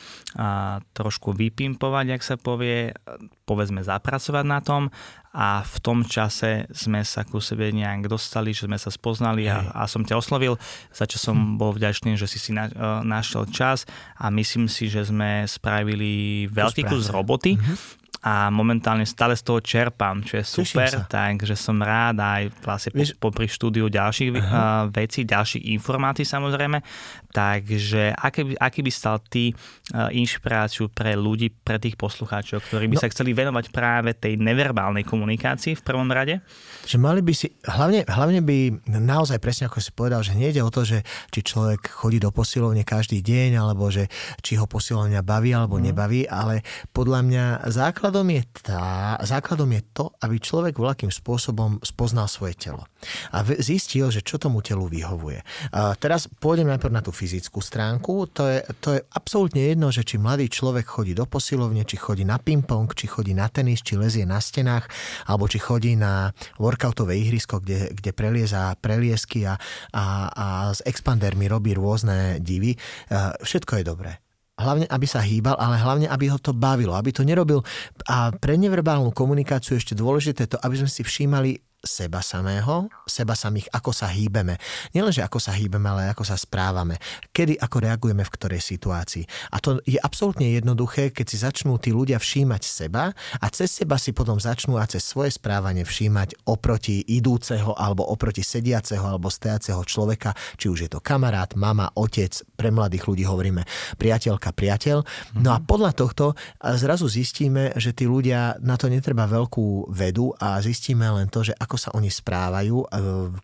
trošku vypimpovať, ak sa povie, povedzme zapracovať na tom a v tom čase sme sa ku sebe nejak dostali, že sme sa spoznali a, a som ťa oslovil, za čo som hm. bol vďačný, že si si na, našiel čas a myslím si, že sme spravili veľký kus roboty. Mm-hmm a momentálne stále z toho čerpám, čo je super, takže som rád aj vlastne po, popri štúdiu ďalších uh, vecí, ďalších informácií samozrejme, takže aký by, aký by stal ty uh, inšpiráciu pre ľudí, pre tých poslucháčov, ktorí by no, sa chceli venovať práve tej neverbálnej komunikácii v prvom rade? Že mali by si, hlavne, hlavne by naozaj presne ako si povedal, že nejde o to, že či človek chodí do posilovne každý deň, alebo že či ho posilovňa baví alebo mm. nebaví, ale podľa mňa základ základom je, tá, základom je to, aby človek voľakým spôsobom spoznal svoje telo a zistil, že čo tomu telu vyhovuje. A teraz pôjdem najprv na tú fyzickú stránku. To je, to je absolútne jedno, že či mladý človek chodí do posilovne, či chodí na ping-pong, či chodí na tenis, či lezie na stenách, alebo či chodí na workoutové ihrisko, kde, kde prelieza preliesky a, a, a s expandermi robí rôzne divy. Všetko je dobré hlavne, aby sa hýbal, ale hlavne, aby ho to bavilo, aby to nerobil. A pre neverbálnu komunikáciu ešte dôležité to, aby sme si všímali seba samého, seba samých, ako sa hýbeme. Nielenže ako sa hýbeme, ale ako sa správame. Kedy, ako reagujeme v ktorej situácii. A to je absolútne jednoduché, keď si začnú tí ľudia všímať seba a cez seba si potom začnú a cez svoje správanie všímať oproti idúceho alebo oproti sediaceho alebo stojaceho človeka, či už je to kamarát, mama, otec, pre mladých ľudí hovoríme priateľka, priateľ. No a podľa tohto zrazu zistíme, že tí ľudia na to netreba veľkú vedu a zistíme len to, že ako sa oni správajú, e,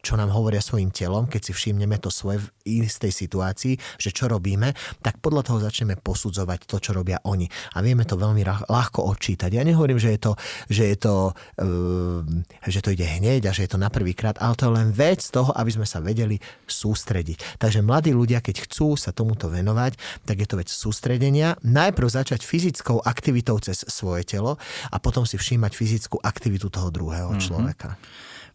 čo nám hovoria svojim telom, keď si všimneme to svoje v istej situácii, že čo robíme, tak podľa toho začneme posudzovať to, čo robia oni. A vieme to veľmi ľahko odčítať. Ja nehovorím, že je to, že je to, e, že to ide hneď a že je to na prvý krát, ale to je len vec toho, aby sme sa vedeli sústrediť. Takže mladí ľudia, keď chcú sa tomuto venovať, tak je to vec sústredenia. Najprv začať fyzickou aktivitou cez svoje telo a potom si všímať fyzickú aktivitu toho druhého mm-hmm. človeka.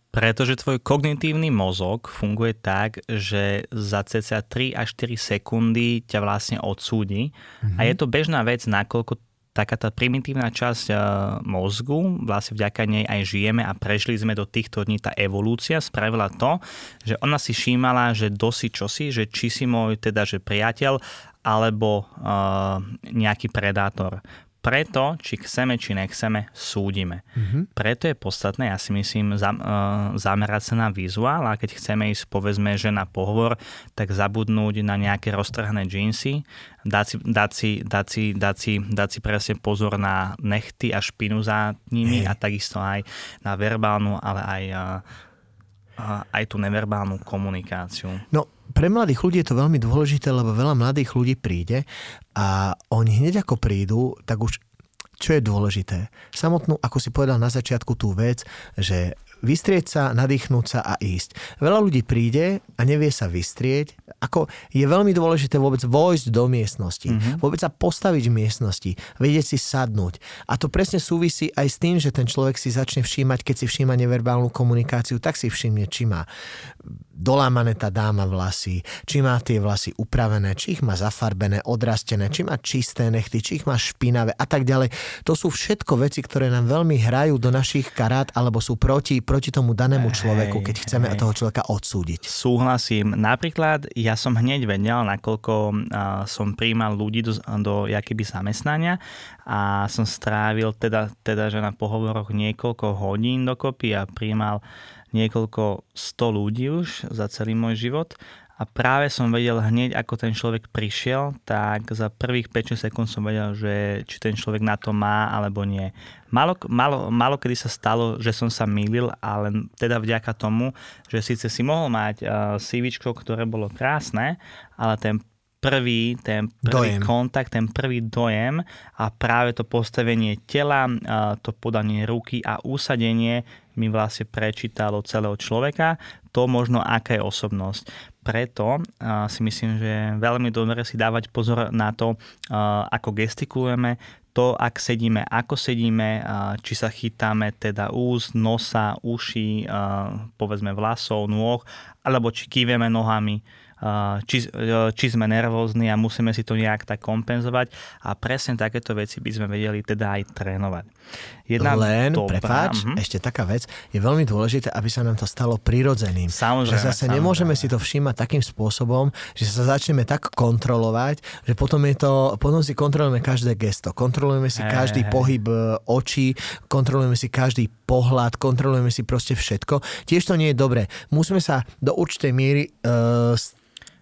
Pretože tvoj kognitívny mozog funguje tak, že za cca 3 až 4 sekundy ťa vlastne odsúdi. Mm-hmm. A je to bežná vec, nakoľko taká tá primitívna časť uh, mozgu, vlastne vďaka nej aj žijeme a prežili sme do týchto dní, tá evolúcia spravila to, že ona si všímala, že dosi čosi, že či si môj teda, že priateľ alebo uh, nejaký predátor preto, či chceme, či nechceme, súdime. Mm-hmm. Preto je podstatné, ja si myslím, za, uh, zamerať sa na vizuál a keď chceme ísť, povedzme, že na pohovor, tak zabudnúť na nejaké roztrhané džínsy, dať si, dať si, dať si, dať si, dať si presne pozor na nechty a špinu za nimi hey. a takisto aj na verbálnu, ale aj, uh, aj tú neverbálnu komunikáciu. No, pre mladých ľudí je to veľmi dôležité, lebo veľa mladých ľudí príde a oni hneď ako prídu, tak už čo je dôležité? Samotnú, ako si povedal na začiatku tú vec, že vystrieť sa, nadýchnúť sa a ísť. Veľa ľudí príde a nevie sa vystrieť. Ako je veľmi dôležité vôbec vojsť do miestnosti. Mm-hmm. Vôbec sa postaviť v miestnosti. Vedieť si sadnúť. A to presne súvisí aj s tým, že ten človek si začne všímať, keď si všíma neverbálnu komunikáciu, tak si všimne, či má dolámané tá dáma vlasy, či má tie vlasy upravené, či ich má zafarbené, odrastené, či má čisté nechty, či ich má špinavé a tak ďalej. To sú všetko veci, ktoré nám veľmi hrajú do našich karát alebo sú proti, proti tomu danému človeku, keď chceme hej. toho človeka odsúdiť. Súhlasím. Napríklad ja som hneď vedel, nakoľko som príjmal ľudí do, do jakéby zamestnania a som strávil teda, teda že na pohovoroch niekoľko hodín dokopy a príjmal niekoľko sto ľudí už za celý môj život a práve som vedel hneď, ako ten človek prišiel, tak za prvých 5 sekúnd som vedel, že či ten človek na to má alebo nie. Malo, malo, malo kedy sa stalo, že som sa mýlil, ale teda vďaka tomu, že síce si mohol mať uh, CV, ktoré bolo krásne, ale ten prvý, ten prvý dojem. kontakt, ten prvý dojem a práve to postavenie tela, to podanie ruky a usadenie mi vlastne prečítalo celého človeka, to možno aká je osobnosť. Preto si myslím, že je veľmi dobre si dávať pozor na to, ako gestikulujeme, to, ak sedíme, ako sedíme, či sa chytáme teda úst, nosa, uši, povedzme vlasov, nôh, alebo či kýveme nohami, či, či sme nervózni a musíme si to nejak tak kompenzovať a presne takéto veci by sme vedeli teda aj trénovať. Jedna Len, dobrá, prepáč, uh-huh. ešte taká vec, je veľmi dôležité, aby sa nám to stalo prirodzeným. Samozrejme. Že zase samozrejme. nemôžeme si to všímať takým spôsobom, že sa začneme tak kontrolovať, že potom, je to, potom si kontrolujeme každé gesto, kontrolujeme si hey, každý hey. pohyb e, očí, kontrolujeme si každý pohľad, kontrolujeme si proste všetko. Tiež to nie je dobré. Musíme sa do určitej miery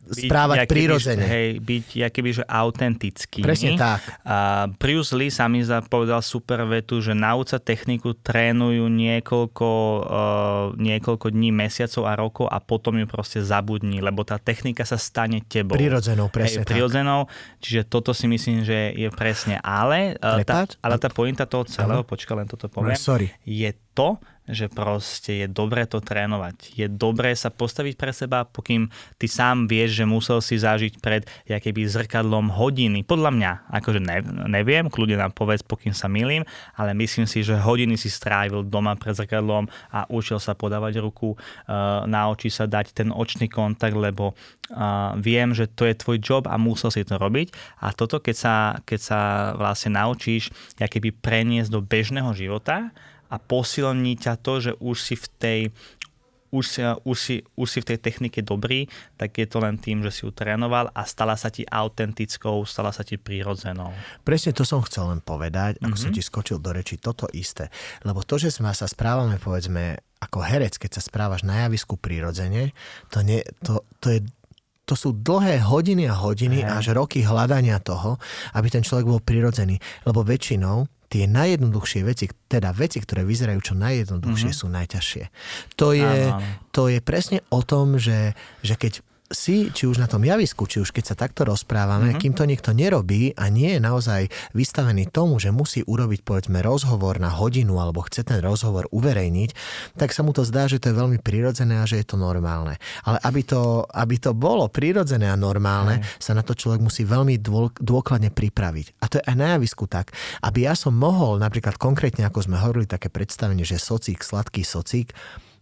uh, byť, správať prirodzene. Hej, byť keby, že autentický. Presne tak. A Bruce Lee sa mi povedal super vetu, že nauca techniku trénujú niekoľko, uh, niekoľko dní, mesiacov a rokov a potom ju proste zabudni, lebo tá technika sa stane tebou. Prirodzenou, presne hej, prirodzenou, čiže toto si myslím, že je presne. Ale, uh, tá, ale tá pointa toho celého, počkaj, len toto poviem, no, sorry. je to, že proste je dobré to trénovať. Je dobré sa postaviť pre seba, pokým ty sám vieš, že musel si zažiť pred keby zrkadlom hodiny. Podľa mňa, akože ne, neviem, kľudne nám povedz, pokým sa milím, ale myslím si, že hodiny si strávil doma pred zrkadlom a učil sa podávať ruku, uh, naučí sa dať ten očný kontakt, lebo uh, viem, že to je tvoj job a musel si to robiť. A toto, keď sa, keď sa vlastne naučíš keby preniesť do bežného života, a posilní ťa to, že už si v tej už si, už, si, už si v tej technike dobrý, tak je to len tým, že si ju trénoval a stala sa ti autentickou, stala sa ti prírodzenou. Presne to som chcel len povedať, ako mm-hmm. som ti skočil do reči, toto isté. Lebo to, že sme sa správame, povedzme, ako herec, keď sa správaš na javisku prírodzene, to, nie, to, to je to sú dlhé hodiny a hodiny Aha. až roky hľadania toho, aby ten človek bol prirodzený. Lebo väčšinou tie najjednoduchšie veci, teda veci, ktoré vyzerajú čo najjednoduchšie, mm-hmm. sú najťažšie. To je, to je presne o tom, že, že keď si, či už na tom javisku, či už keď sa takto rozprávame, mm-hmm. kým to niekto nerobí a nie je naozaj vystavený tomu, že musí urobiť povedzme rozhovor na hodinu alebo chce ten rozhovor uverejniť, tak sa mu to zdá, že to je veľmi prirodzené a že je to normálne. Ale aby to, aby to bolo prirodzené a normálne, Aj. sa na to človek musí veľmi dôkladne pripraviť. A to je aj na javisku tak. Aby ja som mohol, napríklad konkrétne, ako sme hovorili, také predstavenie, že socík, sladký socík,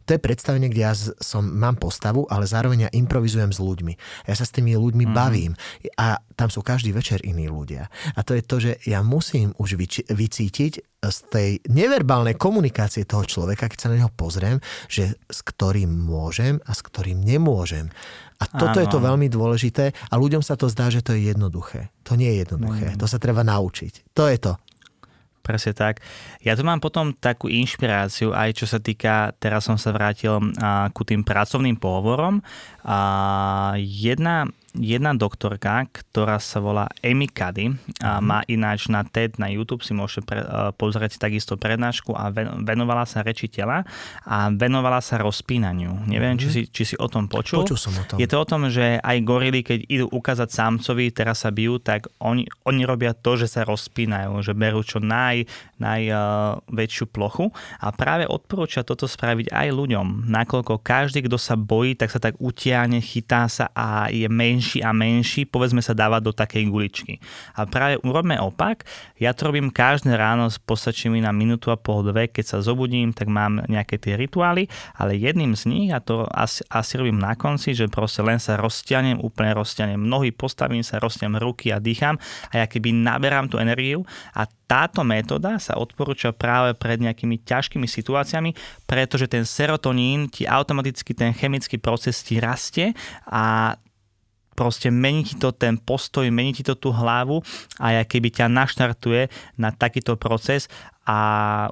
to je predstavenie, kde ja som, mám postavu, ale zároveň ja improvizujem s ľuďmi. Ja sa s tými ľuďmi mm. bavím a tam sú každý večer iní ľudia. A to je to, že ja musím už vyči- vycítiť z tej neverbálnej komunikácie toho človeka, keď sa na neho pozriem, že s ktorým môžem a s ktorým nemôžem. A toto Áno. je to veľmi dôležité a ľuďom sa to zdá, že to je jednoduché. To nie je jednoduché. Mm. To sa treba naučiť. To je to. Presne tak. Ja tu mám potom takú inšpiráciu, aj čo sa týka, teraz som sa vrátil a, ku tým pracovným pohovorom. A, jedna jedna doktorka, ktorá sa volá Amy Cuddy a mhm. má ináč na TED, na YouTube si môžete pre, pozrieť takisto prednášku a venovala sa reči tela a venovala sa rozpínaniu. Neviem, mm-hmm. či, si, či si o tom počul. Počul som o tom. Je to o tom, že aj gorily, keď idú ukázať samcovi, teraz sa bijú, tak oni, oni robia to, že sa rozpínajú, že berú čo naj, najväčšiu uh, plochu a práve odporúča toto spraviť aj ľuďom, nakoľko každý, kto sa bojí, tak sa tak utiahne, chytá sa a je menší menší a menší, povedzme sa dávať do takej guličky. A práve urobme opak, ja to robím každé ráno, postačí mi na minútu a pol, dve, keď sa zobudím, tak mám nejaké tie rituály, ale jedným z nich, a to asi, asi robím na konci, že proste len sa rozťanem, úplne rozťanem nohy, postavím sa, rozťanem ruky a dýcham a ja keby naberám tú energiu a táto metóda sa odporúča práve pred nejakými ťažkými situáciami, pretože ten serotonín ti automaticky ten chemický proces ti rastie a proste mení ti to ten postoj, mení ti to tú hlavu a keby ťa naštartuje na takýto proces a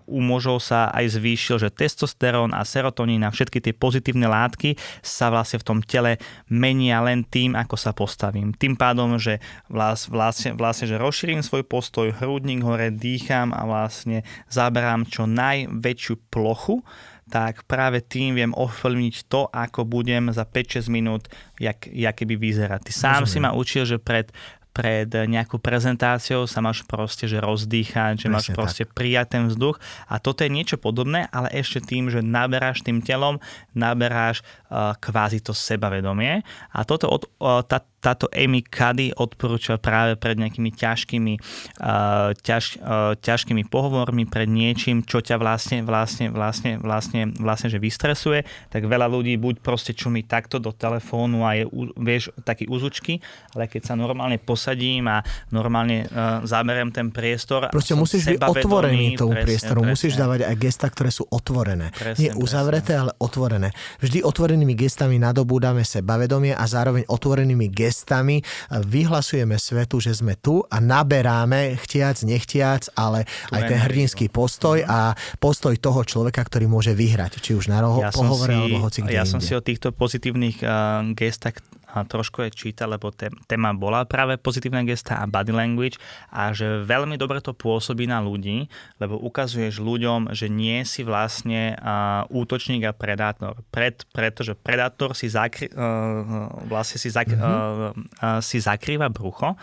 u mužov sa aj zvýšil, že testosterón a serotonín a všetky tie pozitívne látky sa vlastne v tom tele menia len tým, ako sa postavím. Tým pádom, že vlastne, vlastne že rozšírim svoj postoj, hrudník hore, dýcham a vlastne zaberám čo najväčšiu plochu tak práve tým viem ovplyvniť to, ako budem za 5-6 minút, jak, jak keby vyzerať. Ty sám Rozumiem. si ma učil, že pred, pred nejakou prezentáciou sa máš proste že rozdýchať, že Presne máš proste tak. prijať ten vzduch a toto je niečo podobné, ale ešte tým, že naberáš tým telom, naberáš uh, kvázi to sebavedomie a toto od, uh, tá, táto Amy Cuddy odporúča práve pred nejakými ťažkými, uh, ťaž, uh, ťažkými pohovormi, pred niečím, čo ťa vlastne, vlastne, vlastne, vlastne, vlastne, že vystresuje, tak veľa ľudí buď proste čumí takto do telefónu a je, vieš, taký uzučky, ale keď sa normálne posadím a normálne uh, zaberiem ten priestor. Proste musíš byť otvorený tomu priestoru, presne. musíš dávať aj gesta, ktoré sú otvorené. Presne, Nie uzavreté, presne. ale otvorené. Vždy otvorenými gestami nadobúdame sebavedomie a zároveň otvorenými gestami vyhlasujeme svetu, že sme tu a naberáme, chtiac, nechtiac, ale tu aj ten hrdinský postoj mhm. a postoj toho človeka, ktorý môže vyhrať, či už na roho, ja pohovore, si, alebo hoci kde Ja inde. som si o týchto pozitívnych uh, gestách trošku je čítal, lebo téma bola práve pozitívne gesta a body language a že veľmi dobre to pôsobí na ľudí, lebo ukazuješ ľuďom, že nie si vlastne útočník a predátor. Pred, pretože predátor si, zakry, vlastne si, zak, mm-hmm. si zakrýva brucho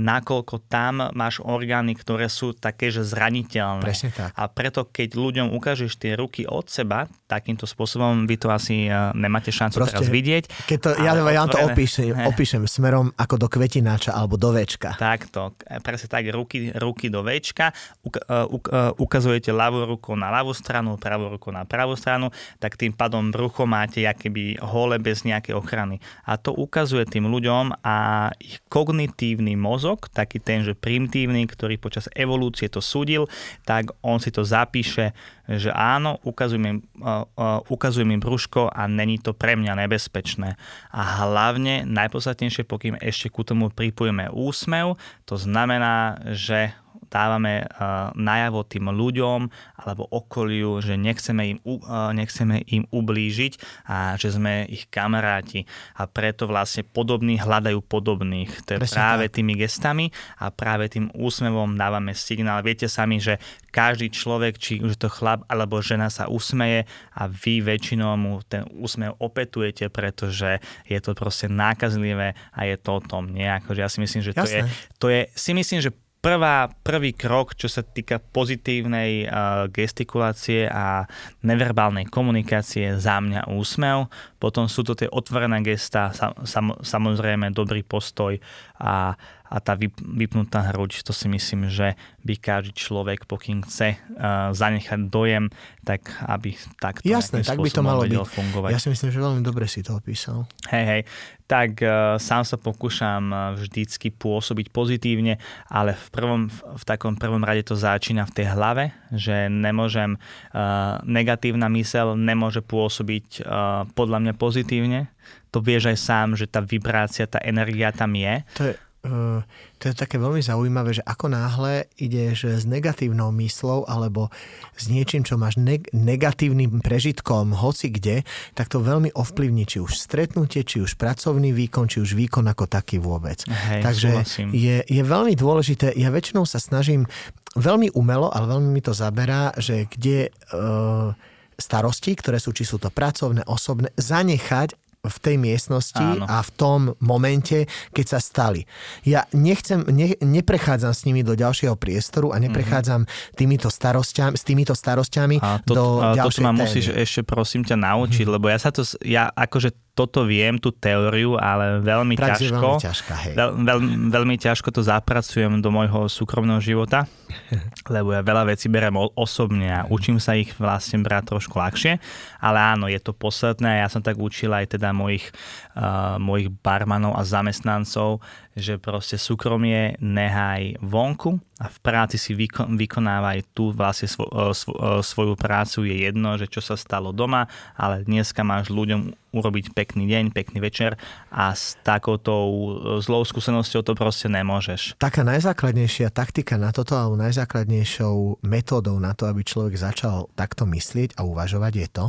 nakoľko tam máš orgány, ktoré sú také, že zraniteľné. Presne tak. A preto, keď ľuďom ukážeš tie ruky od seba, takýmto spôsobom vy to asi uh, nemáte šancu Proste, teraz vidieť. Keď to, ja, ja to opíšem, *laughs* opíšem smerom ako do kvetináča alebo do večka. Takto, presne tak, ruky, ruky do večka, uh, ukazujete ľavú ruku na ľavú stranu, pravú ruku na pravú stranu, tak tým pádom brucho máte akéby hole bez nejakej ochrany. A to ukazuje tým ľuďom a ich kognitívny mozog mozog, taký ten, že primitívny, ktorý počas evolúcie to súdil, tak on si to zapíše, že áno, ukazujem im, uh, uh, ukazujem im brúško a není to pre mňa nebezpečné. A hlavne, najpodstatnejšie, pokým ešte ku tomu pripojíme úsmev, to znamená, že dávame uh, najavo tým ľuďom alebo okoliu, že nechceme im, uh, nechceme im ublížiť a že sme ich kamaráti. A preto vlastne podobní hľadajú podobných. To je Presne práve tak. tými gestami a práve tým úsmevom dávame signál. Viete sami, že každý človek, či už to chlap alebo žena sa usmeje a vy väčšinou mu ten úsmev opetujete, pretože je to proste nákazlivé a je to o tom. Nie? Akože ja si myslím, že to je, to je, si myslím, že prvá, prvý krok, čo sa týka pozitívnej uh, gestikulácie a neverbálnej komunikácie za mňa úsmev. Potom sú to tie otvorené gesta, sam, sam, samozrejme dobrý postoj a a tá vypnutá hruď, to si myslím, že by každý človek, pokým chce uh, zanechať dojem, tak aby takto Jasné, tak by to malo byť. fungovať. Ja si myslím, že veľmi dobre si to opísal. Hej, hej. Tak uh, sám sa pokúšam vždycky pôsobiť pozitívne, ale v, prvom, v takom prvom rade to začína v tej hlave, že nemôžem, uh, negatívna mysel nemôže pôsobiť uh, podľa mňa pozitívne. To vieš aj sám, že tá vibrácia, tá energia tam je. To je Eh, to je také veľmi zaujímavé, že ako náhle ideš s negatívnou myslou alebo s niečím, čo máš neg- negatívnym prežitkom hoci kde, tak to veľmi ovplyvní či už stretnutie, či už pracovný výkon, či už výkon ako taký vôbec. Hej, Takže je, je veľmi dôležité, ja väčšinou sa snažím veľmi umelo, ale veľmi mi to zaberá, že kde... Uh, starosti, ktoré sú, či sú to pracovné, osobné, zanechať v tej miestnosti Áno. a v tom momente, keď sa stali. Ja nechcem, ne, neprechádzam s nimi do ďalšieho priestoru a neprechádzam mm-hmm. týmito starosťami, s týmito starosťami a to, do a ďalšej to ma musíš ešte prosím ťa naučiť, mm-hmm. lebo ja sa to, ja akože toto viem, tú teóriu, ale veľmi Prax ťažko. Veľmi, ťažká, hej. Veľ, veľ, veľmi ťažko to zapracujem do môjho súkromného života, *laughs* lebo ja veľa vecí berem osobne a učím sa ich vlastne brať trošku ľahšie, ale áno, je to posledné a ja som tak učil aj teda mojich, uh, mojich barmanov a zamestnancov, že proste súkromie nehaj vonku a v práci si vyko- vykonávaj tu vlastne svo- uh, svo- uh, svoju prácu. Je jedno, že čo sa stalo doma, ale dneska máš ľuďom urobiť pekný deň, pekný večer a s takouto zlou skúsenosťou to proste nemôžeš. Taká najzákladnejšia taktika na toto, alebo najzákladnejšou metódou na to, aby človek začal takto myslieť a uvažovať je to,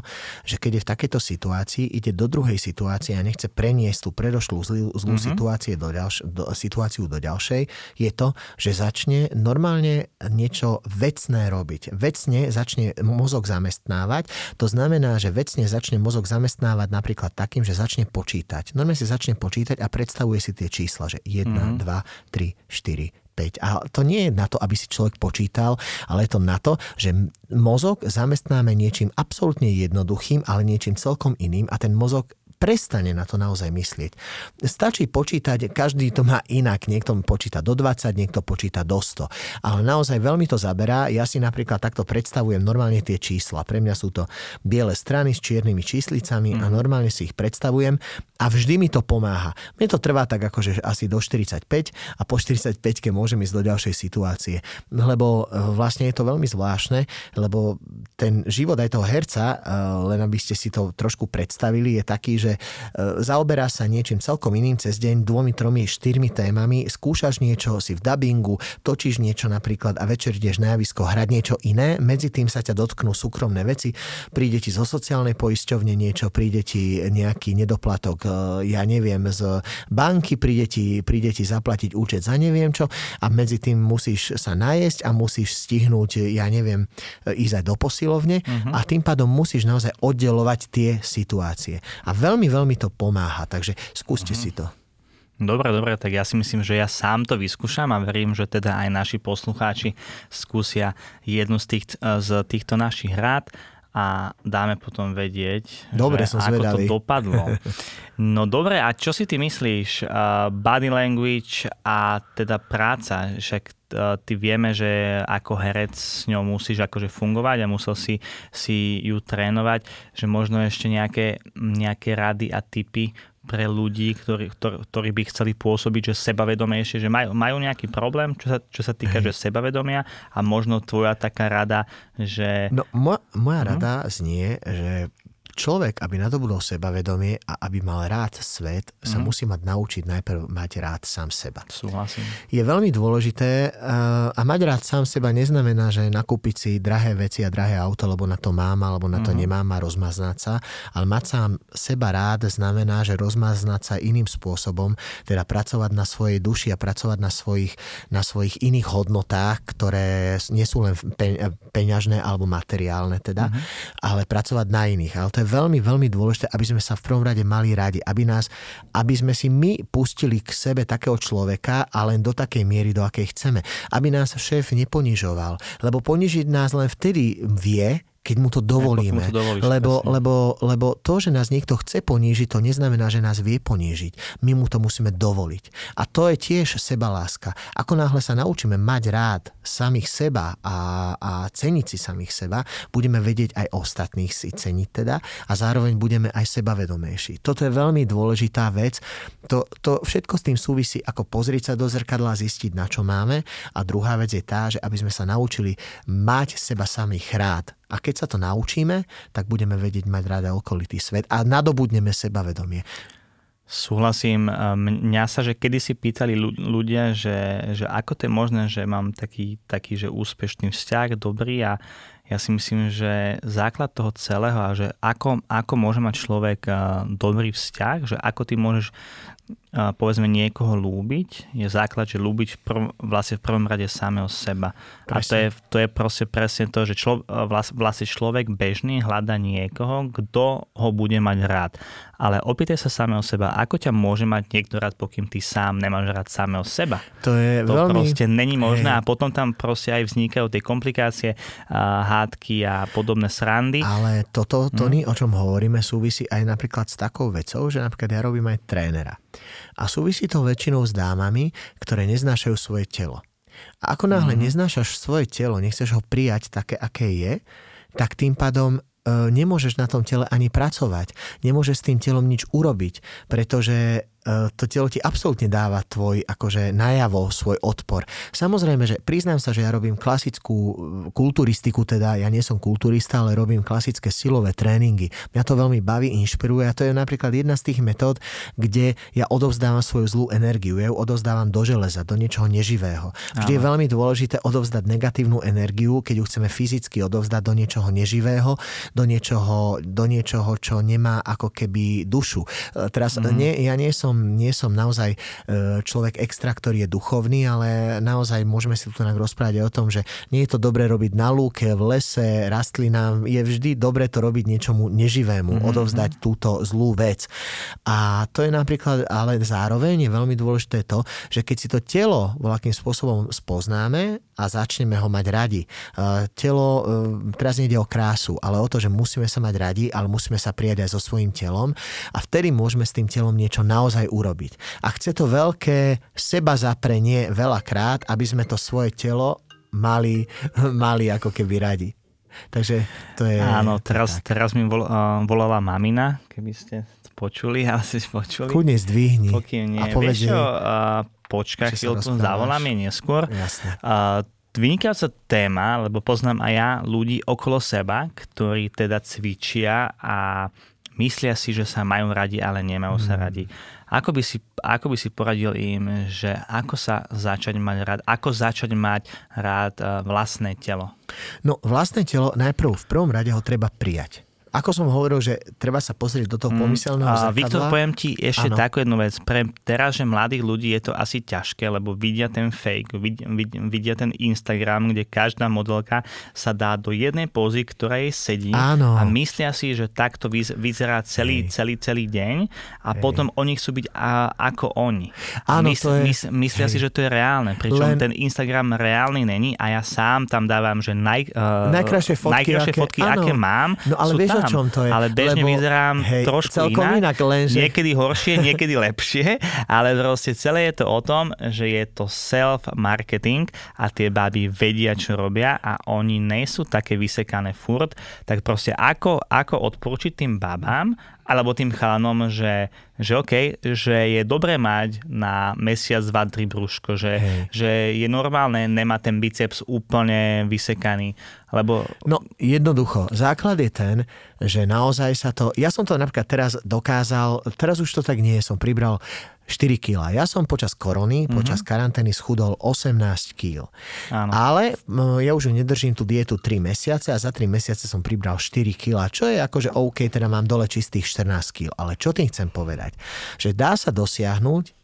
že keď je v takejto situácii, ide do druhej situácie a nechce preniesť tú predošlú zlú, zlú mm-hmm. situácie do ďalš- do, situáciu do ďalšej, je to, že začne normálne niečo vecné robiť. Vecne začne mozog zamestnávať, to znamená, že vecne začne mozog zamestnávať napríklad takým, že začne počítať. Normálne si začne počítať a predstavuje si tie čísla, že 1, mm-hmm. 2, 3, 4, 5. A to nie je na to, aby si človek počítal, ale je to na to, že mozog zamestnáme niečím absolútne jednoduchým, ale niečím celkom iným a ten mozog prestane na to naozaj myslieť. Stačí počítať, každý to má inak, niekto počíta do 20, niekto počíta do 100. Ale naozaj veľmi to zaberá. Ja si napríklad takto predstavujem normálne tie čísla. Pre mňa sú to biele strany s čiernymi číslicami a mhm. normálne si ich predstavujem a vždy mi to pomáha. Mne to trvá tak akože asi do 45 a po 45 môžem ísť do ďalšej situácie. Lebo e, vlastne je to veľmi zvláštne, lebo ten život aj toho herca, e, len aby ste si to trošku predstavili, je taký, že e, zaoberá sa niečím celkom iným cez deň, dvomi, tromi, štyrmi témami, skúšaš niečo, si v dabingu, točíš niečo napríklad a večer ideš na javisko hrať niečo iné, medzi tým sa ťa dotknú súkromné veci, príde ti zo sociálnej poisťovne niečo, príde ti nejaký nedoplatok ja neviem, z banky, príde ti, príde ti zaplatiť účet za neviem čo a medzi tým musíš sa najesť a musíš stihnúť, ja neviem, ísť aj do posilovne uh-huh. a tým pádom musíš naozaj oddelovať tie situácie. A veľmi, veľmi to pomáha, takže skúste uh-huh. si to. Dobre, dobre, tak ja si myslím, že ja sám to vyskúšam a verím, že teda aj naši poslucháči skúsia jednu z, tých, z týchto našich rád a dáme potom vedieť, dobre, že som ako zvedavý. to dopadlo. *laughs* No dobre, a čo si ty myslíš? Uh, body language a teda práca, však ty vieme, že ako herec s ňou musíš akože fungovať a musel si, si ju trénovať, že možno ešte nejaké, nejaké rady a typy pre ľudí, ktorí, ktorí, by chceli pôsobiť, že sebavedomejšie, že majú, majú nejaký problém, čo sa, čo sa týka že sebavedomia a možno tvoja taká rada, že... No, moja, moja uh-huh. rada znie, že človek, aby nadobudol sebavedomie a aby mal rád svet, sa mhm. musí mať naučiť najprv mať rád sám seba. Súhlasím. Je veľmi dôležité uh, a mať rád sám seba neznamená, že nakúpiť si drahé veci a drahé auto, lebo na to mám alebo na to mm. nemám a rozmaznať sa, ale mať sám seba rád znamená, že rozmaznať sa iným spôsobom, teda pracovať na svojej duši a pracovať na svojich, na svojich iných hodnotách, ktoré nie sú len peňažné alebo materiálne teda, mm. ale pracovať na iných. Ale to je veľmi, veľmi dôležité, aby sme sa v prvom rade mali radi, aby, nás, aby sme si my pustili k sebe takého človeka a len do takej miery, do akej chceme. Aby nás šéf neponižoval, lebo ponižiť nás len vtedy vie, keď mu to dovolíme. Mu to dovolíš, lebo, lebo, lebo to, že nás niekto chce ponížiť, to neznamená, že nás vie ponížiť. My mu to musíme dovoliť. A to je tiež sebaláska. Ako náhle sa naučíme mať rád samých seba a, a ceniť si samých seba, budeme vedieť aj ostatných si ceniť teda a zároveň budeme aj sebavedomejší. Toto je veľmi dôležitá vec. To, to všetko s tým súvisí, ako pozrieť sa do zrkadla a zistiť, na čo máme. A druhá vec je tá, že aby sme sa naučili mať seba samých rád a keď sa to naučíme, tak budeme vedieť mať rada okolitý svet a nadobudneme sebavedomie. Súhlasím. Mňa sa, že kedy si pýtali ľudia, že, že ako to je možné, že mám taký, taký že úspešný vzťah, dobrý a ja si myslím, že základ toho celého a že ako, ako môže mať človek dobrý vzťah, že ako ty môžeš povedzme niekoho lúbiť, je základ, že lúbiť prv, vlastne v prvom rade samého seba. Presne. A to je, to je proste presne to, že člo, vlastne človek bežný hľada niekoho, kto ho bude mať rád. Ale opýtaj sa samého seba, ako ťa môže mať niekto rád, pokým ty sám nemáš rád samého seba. To je to veľmi... proste není možné a potom tam proste aj vznikajú tie komplikácie, hádky a podobné srandy. Ale toto, Tony, hmm. o čom hovoríme, súvisí aj napríklad s takou vecou, že napríklad ja robím aj trénera. A súvisí to väčšinou s dámami, ktoré neznášajú svoje telo. A ako náhle mm-hmm. neznášaš svoje telo, nechceš ho prijať také, aké je, tak tým pádom e, nemôžeš na tom tele ani pracovať. Nemôžeš s tým telom nič urobiť, pretože to telo ti absolútne dáva tvoj akože najavo, svoj odpor. Samozrejme, že priznám sa, že ja robím klasickú e, kulturistiku, teda ja nie som kulturista, ale robím klasické silové tréningy. Mňa to veľmi baví, inšpiruje a to je napríklad jedna z tých metód, kde ja odovzdávam svoju zlú energiu, ja ju odovzdávam do železa, do niečoho neživého. Vždy je veľmi dôležité odovzdať negatívnu energiu, keď ju chceme fyzicky odovzdať do niečoho neživého, do niečoho, do niečoho čo nemá ako keby dušu. E, teraz mm. nie, ja nie som som, nie som naozaj e, človek extra, ktorý je duchovný, ale naozaj môžeme si tu rozprávať aj o tom, že nie je to dobre robiť na lúke, v lese, rastlinám. Je vždy dobre to robiť niečomu neživému, mm-hmm. odovzdať túto zlú vec. A to je napríklad, ale zároveň je veľmi dôležité to, že keď si to telo voľakým spôsobom spoznáme a začneme ho mať radi. Telo, teraz nejde o krásu, ale o to, že musíme sa mať radi, ale musíme sa prijať aj so svojím telom a vtedy môžeme s tým telom niečo naozaj urobiť. A chce to veľké seba zaprenie veľakrát, aby sme to svoje telo mali, *laughs* mali ako keby radi. Takže to je... Áno, teraz, teraz mi vol, uh, volala mamina, keby ste počuli, *laughs* ale si počuli. Kudne zdvihni. Pokým nie. A povedz, Vieš čo, uh, počka chvíľku, zavolám je neskôr. Jasne. Uh, vynikajúca téma, lebo poznám aj ja ľudí okolo seba, ktorí teda cvičia a myslia si, že sa majú radi, ale nemajú mm. sa radi. Ako by, si, ako by si poradil im, že ako sa začať mať rád, ako začať mať rád uh, vlastné telo? No vlastné telo najprv v prvom rade ho treba prijať ako som hovoril, že treba sa pozrieť do toho mm, pomyselného mm, zrkadla. Viktor, poviem ti ešte ano. takú jednu vec. Pre teraz, že mladých ľudí je to asi ťažké, lebo vidia ten fake, vidia, vidia ten Instagram, kde každá modelka sa dá do jednej pózy, ktorá jej sedí ano. a myslia si, že takto vyzerá celý, Hej. celý, celý deň a Hej. potom oni chcú byť a, ako oni. Áno, Mys, to je... mys, myslia Hej. si, že to je reálne, pričom Len... ten Instagram reálny není a ja sám tam dávam, že naj, uh, najkrajšie fotky, najkrajšie aké, fotky aké mám, no, ale vieš, tam, čom to je. Ale bežne lebo, vyzerám hej, trošku celkom inak. inak lenže... Niekedy horšie, niekedy lepšie, ale proste celé je to o tom, že je to self-marketing a tie baby vedia, čo robia a oni nie sú také vysekané furt, tak proste ako, ako odporúčiť tým babám, alebo tým chalanom, že, že OK, že je dobré mať na mesiac, dva, tri brúško, že, že je normálne nemať ten biceps úplne vysekaný, lebo... No jednoducho, základ je ten, že naozaj sa to... Ja som to napríklad teraz dokázal, teraz už to tak nie, som pribral 4 kg. Ja som počas korony, mm-hmm. počas karantény schudol 18 kg. Ale ja už nedržím tú dietu 3 mesiace a za 3 mesiace som pribral 4 kg, čo je akože OK, teda mám dole čistých 14 kg. Ale čo tým chcem povedať? Že dá sa dosiahnuť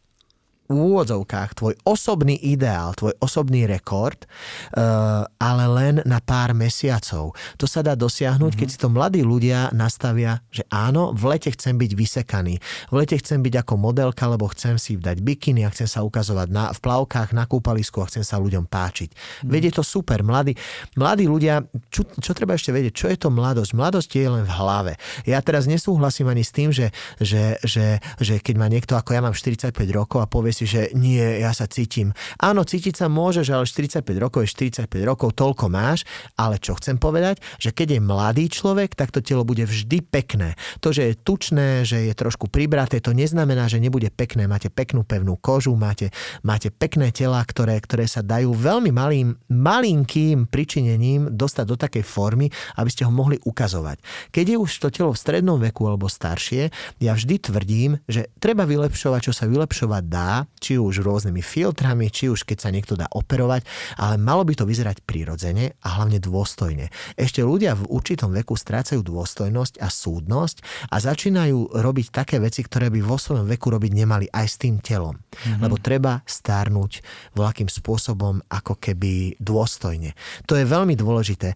úvodzovkách tvoj osobný ideál, tvoj osobný rekord, uh, ale len na pár mesiacov. To sa dá dosiahnuť, keď si to mladí ľudia nastavia, že áno, v lete chcem byť vysekaný. V lete chcem byť ako modelka, lebo chcem si dať bikiny a chcem sa ukazovať na, v plavkách na kúpalisku a chcem sa ľuďom páčiť. Mm-hmm. Veď je to super. Mladí, mladí ľudia, čo, čo treba ešte vedieť, čo je to mladosť? Mladosť je len v hlave. Ja teraz nesúhlasím ani s tým, že, že, že, že keď má niekto, ako ja mám 45 rokov a povie si, že nie, ja sa cítim. Áno, cítiť sa môžeš, ale 45 rokov je 45 rokov, toľko máš, ale čo chcem povedať, že keď je mladý človek, tak to telo bude vždy pekné. To, že je tučné, že je trošku pribraté, to neznamená, že nebude pekné. Máte peknú pevnú kožu, máte, máte pekné tela, ktoré, ktoré sa dajú veľmi malým, malinkým pričinením dostať do takej formy, aby ste ho mohli ukazovať. Keď je už to telo v strednom veku alebo staršie, ja vždy tvrdím, že treba vylepšovať, čo sa vylepšovať dá, či už rôznymi filtrami, či už keď sa niekto dá operovať, ale malo by to vyzerať prirodzene a hlavne dôstojne. Ešte ľudia v určitom veku strácajú dôstojnosť a súdnosť a začínajú robiť také veci, ktoré by vo svojom veku robiť nemali aj s tým telom. Mm-hmm. Lebo treba stárnuť voľakým spôsobom ako keby dôstojne. To je veľmi dôležité.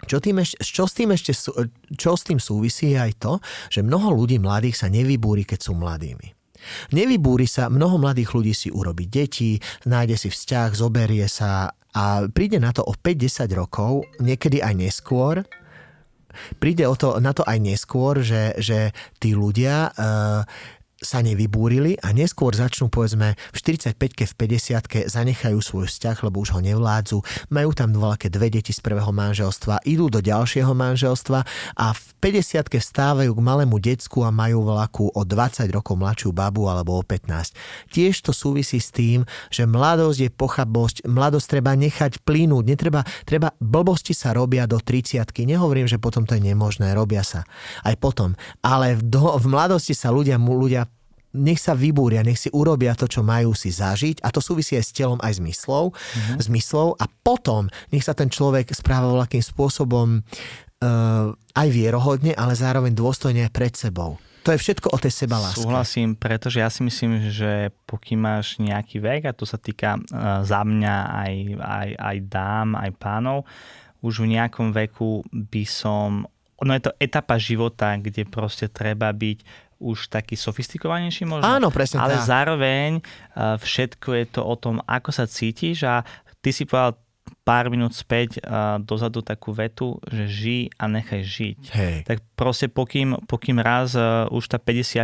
Čo, tým ešte, čo, s tým ešte, čo s tým súvisí je aj to, že mnoho ľudí mladých sa nevybúri, keď sú mladými. Nevybúri sa, mnoho mladých ľudí si urobí deti, nájde si vzťah, zoberie sa a príde na to o 5-10 rokov, niekedy aj neskôr, príde o to, na to aj neskôr, že, že tí ľudia uh, sa nevybúrili a neskôr začnú povedzme v 45-ke, v 50-ke zanechajú svoj vzťah, lebo už ho nevládzu, majú tam dvojaké dve deti z prvého manželstva, idú do ďalšieho manželstva a v 50-ke vstávajú k malému decku a majú vlaku o 20 rokov mladšiu babu alebo o 15. Tiež to súvisí s tým, že mladosť je pochabosť, mladosť treba nechať plínuť, netreba, treba, blbosti sa robia do 30 nehovorím, že potom to je nemožné, robia sa aj potom, ale do, v mladosti sa ľudia, ľudia nech sa vybúria, nech si urobia to, čo majú si zažiť a to súvisí aj s telom, aj s myslou, mm-hmm. zmyslov a potom nech sa ten človek správa voľakým spôsobom uh, aj vierohodne, ale zároveň dôstojne aj pred sebou. To je všetko o tej seba láske. Súhlasím, pretože ja si myslím, že pokým máš nejaký vek, a to sa týka uh, za mňa aj, aj, aj dám, aj pánov, už v nejakom veku by som... No je to etapa života, kde proste treba byť už taký sofistikovanejší možno. Áno, presne Ale tak. zároveň všetko je to o tom, ako sa cítiš a ty si povedal pár minút späť uh, dozadu takú vetu, že žij a nechaj žiť. Hej. Tak proste pokým, pokým raz uh, už tá 50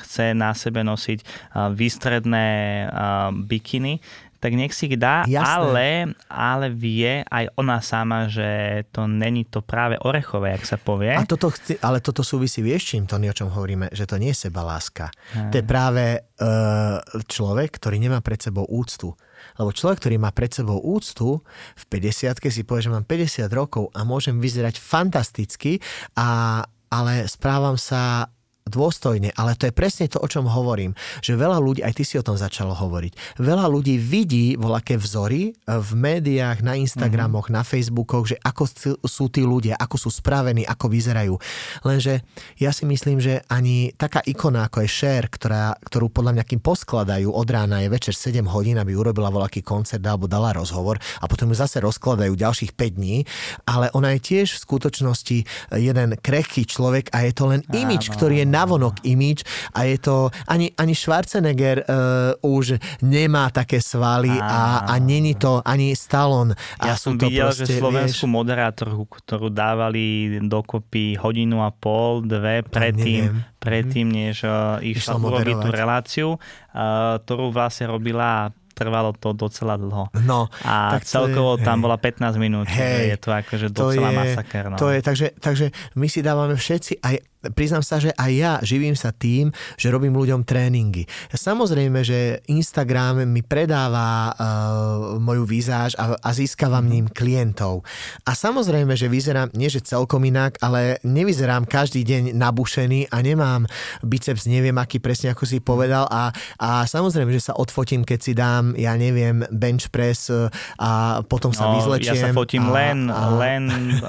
chce na sebe nosiť uh, výstredné uh, bikiny, tak nech si ich dá, ale, ale vie aj ona sama, že to není to práve orechové, ak sa povie. A toto chci, ale toto súvisí, vieš čím, to o čom hovoríme, že to nie je seba láska. To je práve uh, človek, ktorý nemá pred sebou úctu. Lebo človek, ktorý má pred sebou úctu, v 50 si povie, že mám 50 rokov a môžem vyzerať fantasticky, a, ale správam sa dôstojne, ale to je presne to, o čom hovorím, že veľa ľudí, aj ty si o tom začalo hovoriť, veľa ľudí vidí voľaké vzory v médiách, na Instagramoch, mm-hmm. na Facebookoch, že ako sú tí ľudia, ako sú spravení, ako vyzerajú. Lenže ja si myslím, že ani taká ikona ako je Cher, ktorá, ktorú podľa mňa kým poskladajú od rána je večer 7 hodín, aby urobila voľaký koncert alebo dala rozhovor a potom ju zase rozkladajú ďalších 5 dní, ale ona je tiež v skutočnosti jeden krehký človek a je to len imič, ktorý je navonok imič a je to, ani, ani Schwarzenegger uh, už nemá také svaly a, a není to ani Stallone. A ja som to videl, proste, že slovenskú vieš... moderátorku, ktorú dávali dokopy hodinu a pol, dve predtým, predtým mhm. než uh, išla urobiť tú reláciu, uh, ktorú vlastne robila trvalo to docela dlho. No, a tak celkovo je, tam hej, bola 15 minút, hej, je to akože docela to je, masaker. No. To je, takže, takže my si dávame všetci, aj priznám sa, že aj ja živím sa tým, že robím ľuďom tréningy. Samozrejme, že Instagram mi predáva uh, moju výzáž a, a získavam ním klientov. A samozrejme, že vyzerám, nie že celkom inak, ale nevyzerám každý deň nabušený a nemám biceps, neviem aký presne, ako si povedal. A, a samozrejme, že sa odfotím, keď si dám, ja neviem, bench press e, a potom sa no, vyzlečiem. Ja sa fotím a, len, a... len,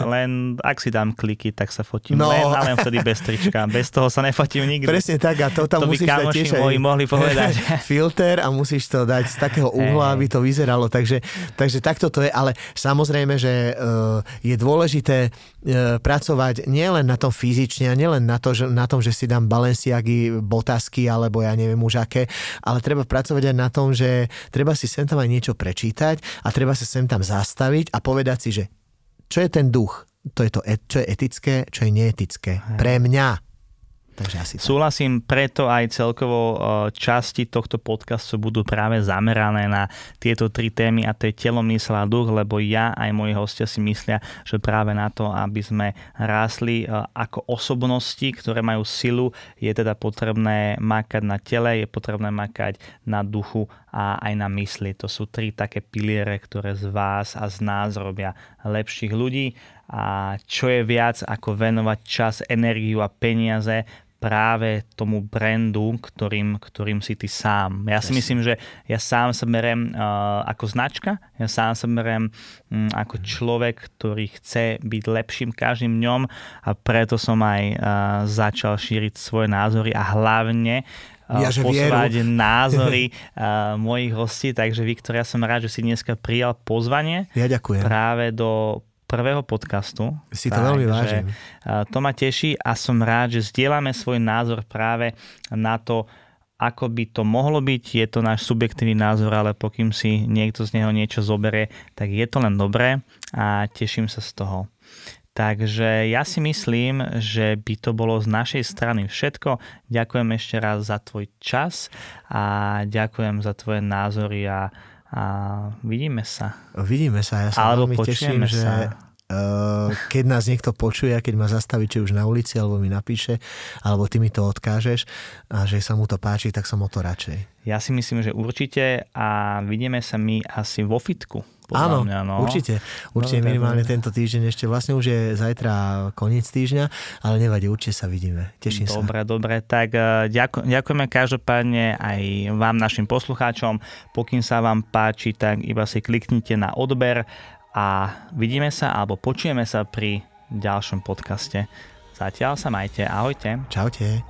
len, ak si dám kliky, tak sa fotím no. len a len vtedy bez trička. Bez toho sa nefotím nikdy. Presne tak a to tam to musíš dať tiež moji mohli povedať. *laughs* filter a musíš to dať z takého uhla, aby to vyzeralo. Takže, takže takto to je, ale samozrejme, že uh, je dôležité uh, pracovať nielen na tom fyzične a nielen na, to, že, na tom, že si dám Balenciagy, botasky alebo ja neviem už aké, ale treba pracovať aj na tom, že treba si sem tam aj niečo prečítať a treba sa sem tam zastaviť a povedať si, že čo je ten duch, to je to, čo je etické, čo je neetické. Pre mňa. Takže asi tak. Súhlasím, preto aj celkovo e, časti tohto podcastu budú práve zamerané na tieto tri témy a to je telo, mysl a duch, lebo ja aj moji hostia si myslia, že práve na to, aby sme rásli e, ako osobnosti, ktoré majú silu, je teda potrebné makať na tele, je potrebné makať na duchu a aj na mysli. To sú tri také piliere, ktoré z vás a z nás robia lepších ľudí a čo je viac ako venovať čas, energiu a peniaze práve tomu brandu, ktorým, ktorým si ty sám. Ja si yes. myslím, že ja sám sa berem uh, ako značka, ja sám sa berem um, ako človek, ktorý chce byť lepším každým dňom a preto som aj uh, začal šíriť svoje názory a hlavne uh, posúvať *laughs* názory uh, mojich hostí. Takže Viktor, ja som rád, že si dneska prijal pozvanie. Ja ďakujem. Práve do prvého podcastu. Si to veľmi vážim. To ma teší a som rád, že zdieľame svoj názor práve na to, ako by to mohlo byť. Je to náš subjektívny názor, ale pokým si niekto z neho niečo zoberie, tak je to len dobré a teším sa z toho. Takže ja si myslím, že by to bolo z našej strany všetko. Ďakujem ešte raz za tvoj čas a ďakujem za tvoje názory a a vidíme sa. Vidíme sa, ja sa Alebo veľmi teším, že uh, keď nás niekto počuje, keď ma zastaví, či už na ulici, alebo mi napíše, alebo ty mi to odkážeš a že sa mu to páči, tak som o to radšej. Ja si myslím, že určite a vidíme sa my asi vo fitku. Áno, mňa, no. určite. Určite dobre, minimálne dobre. tento týždeň ešte. Vlastne už je zajtra koniec týždňa, ale nevadí, určite sa vidíme. Teším dobre, sa. Dobre, dobre. Tak e, ďakuj, ďakujeme každopádne aj vám, našim poslucháčom. Pokým sa vám páči, tak iba si kliknite na odber a vidíme sa alebo počujeme sa pri ďalšom podcaste. Zatiaľ sa majte. Ahojte. Čaute.